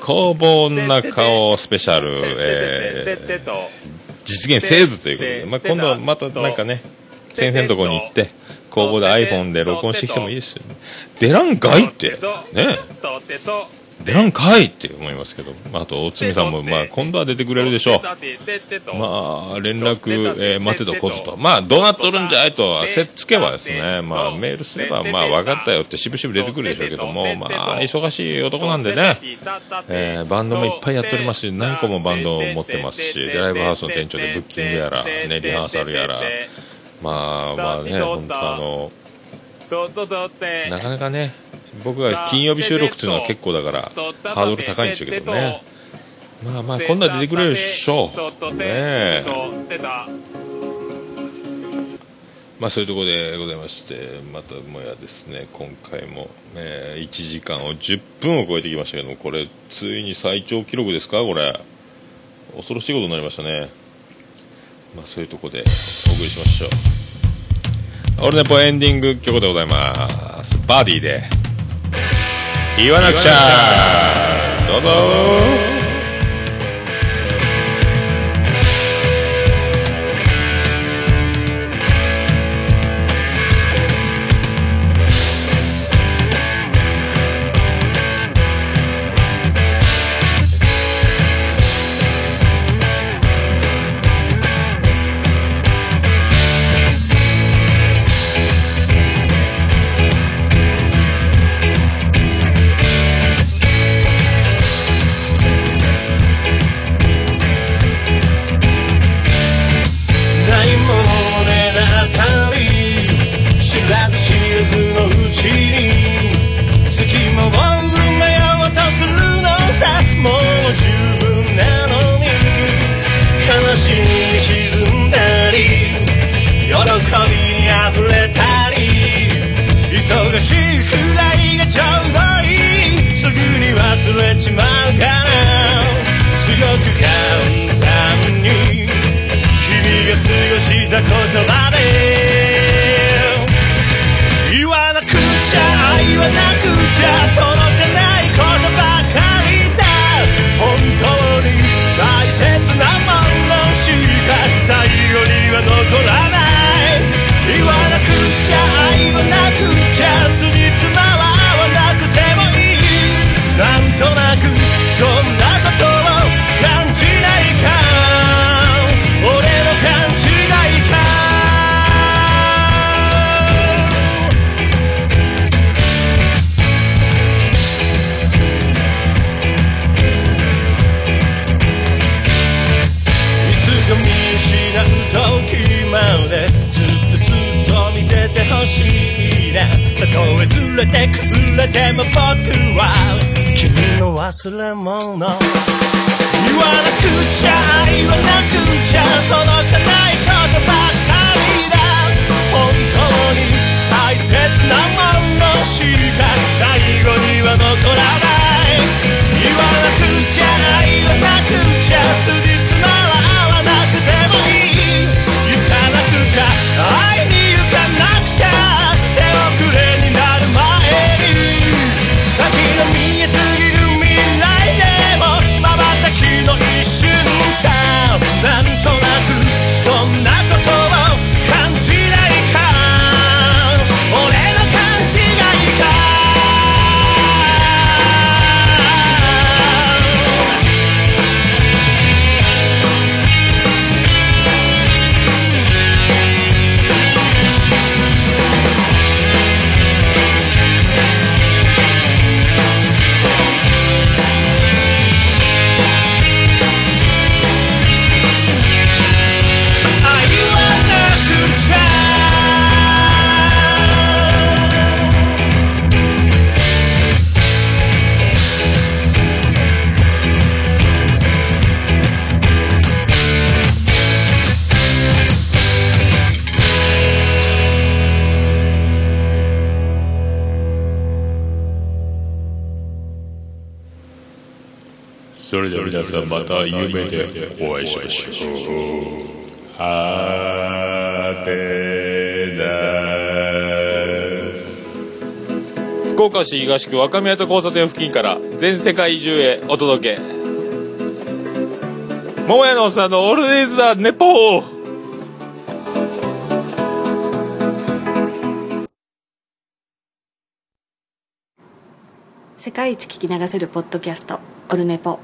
工房の中をスペシャル、えー、実現せずということで、まあ、今度はまたなんかね先生のところに行って工房で iPhone で録音してきてもいいですよね。出らんかいって。ね出らんかいって思いますけど。あとおつみさんもまあ今度は出てくれるでしょう。まあ連絡、えー待てどこずとまあどうなっとるんじゃいとせっつけばですね。まあメールすればまあ分かったよってしぶしぶ出てくるでしょうけども。まあ忙しい男なんでね。えーバンドもいっぱいやっておりますし何個もバンドを持ってますしでライブハウスの店長でブッキングやら、ね、リハーサルやら。まあまあね本当あのなかなかね僕が金曜日収録っていうのは結構だからハードル高いんでしょうけどね。まあまあ今度は出てくれるでしょ。うねえ。まあそういうところでございましてまたもやですね今回も、えー1時間を10分を超えてきましたけどもこれついに最長記録ですか？これ。恐ろしいことになりましたね。まあそういうところでお送りしましょう。オルネポエンディング曲でございます。バーディーで。言わなくちゃ。どうぞ君皆さんまた夢でお会いしましょうはてな福岡市東区若宮と交差点付近から全世界中へお届け。桃屋のおっさんのオールディーズ・ザ・ネポー。世界一聞き流せるポッドキャストオルネポ。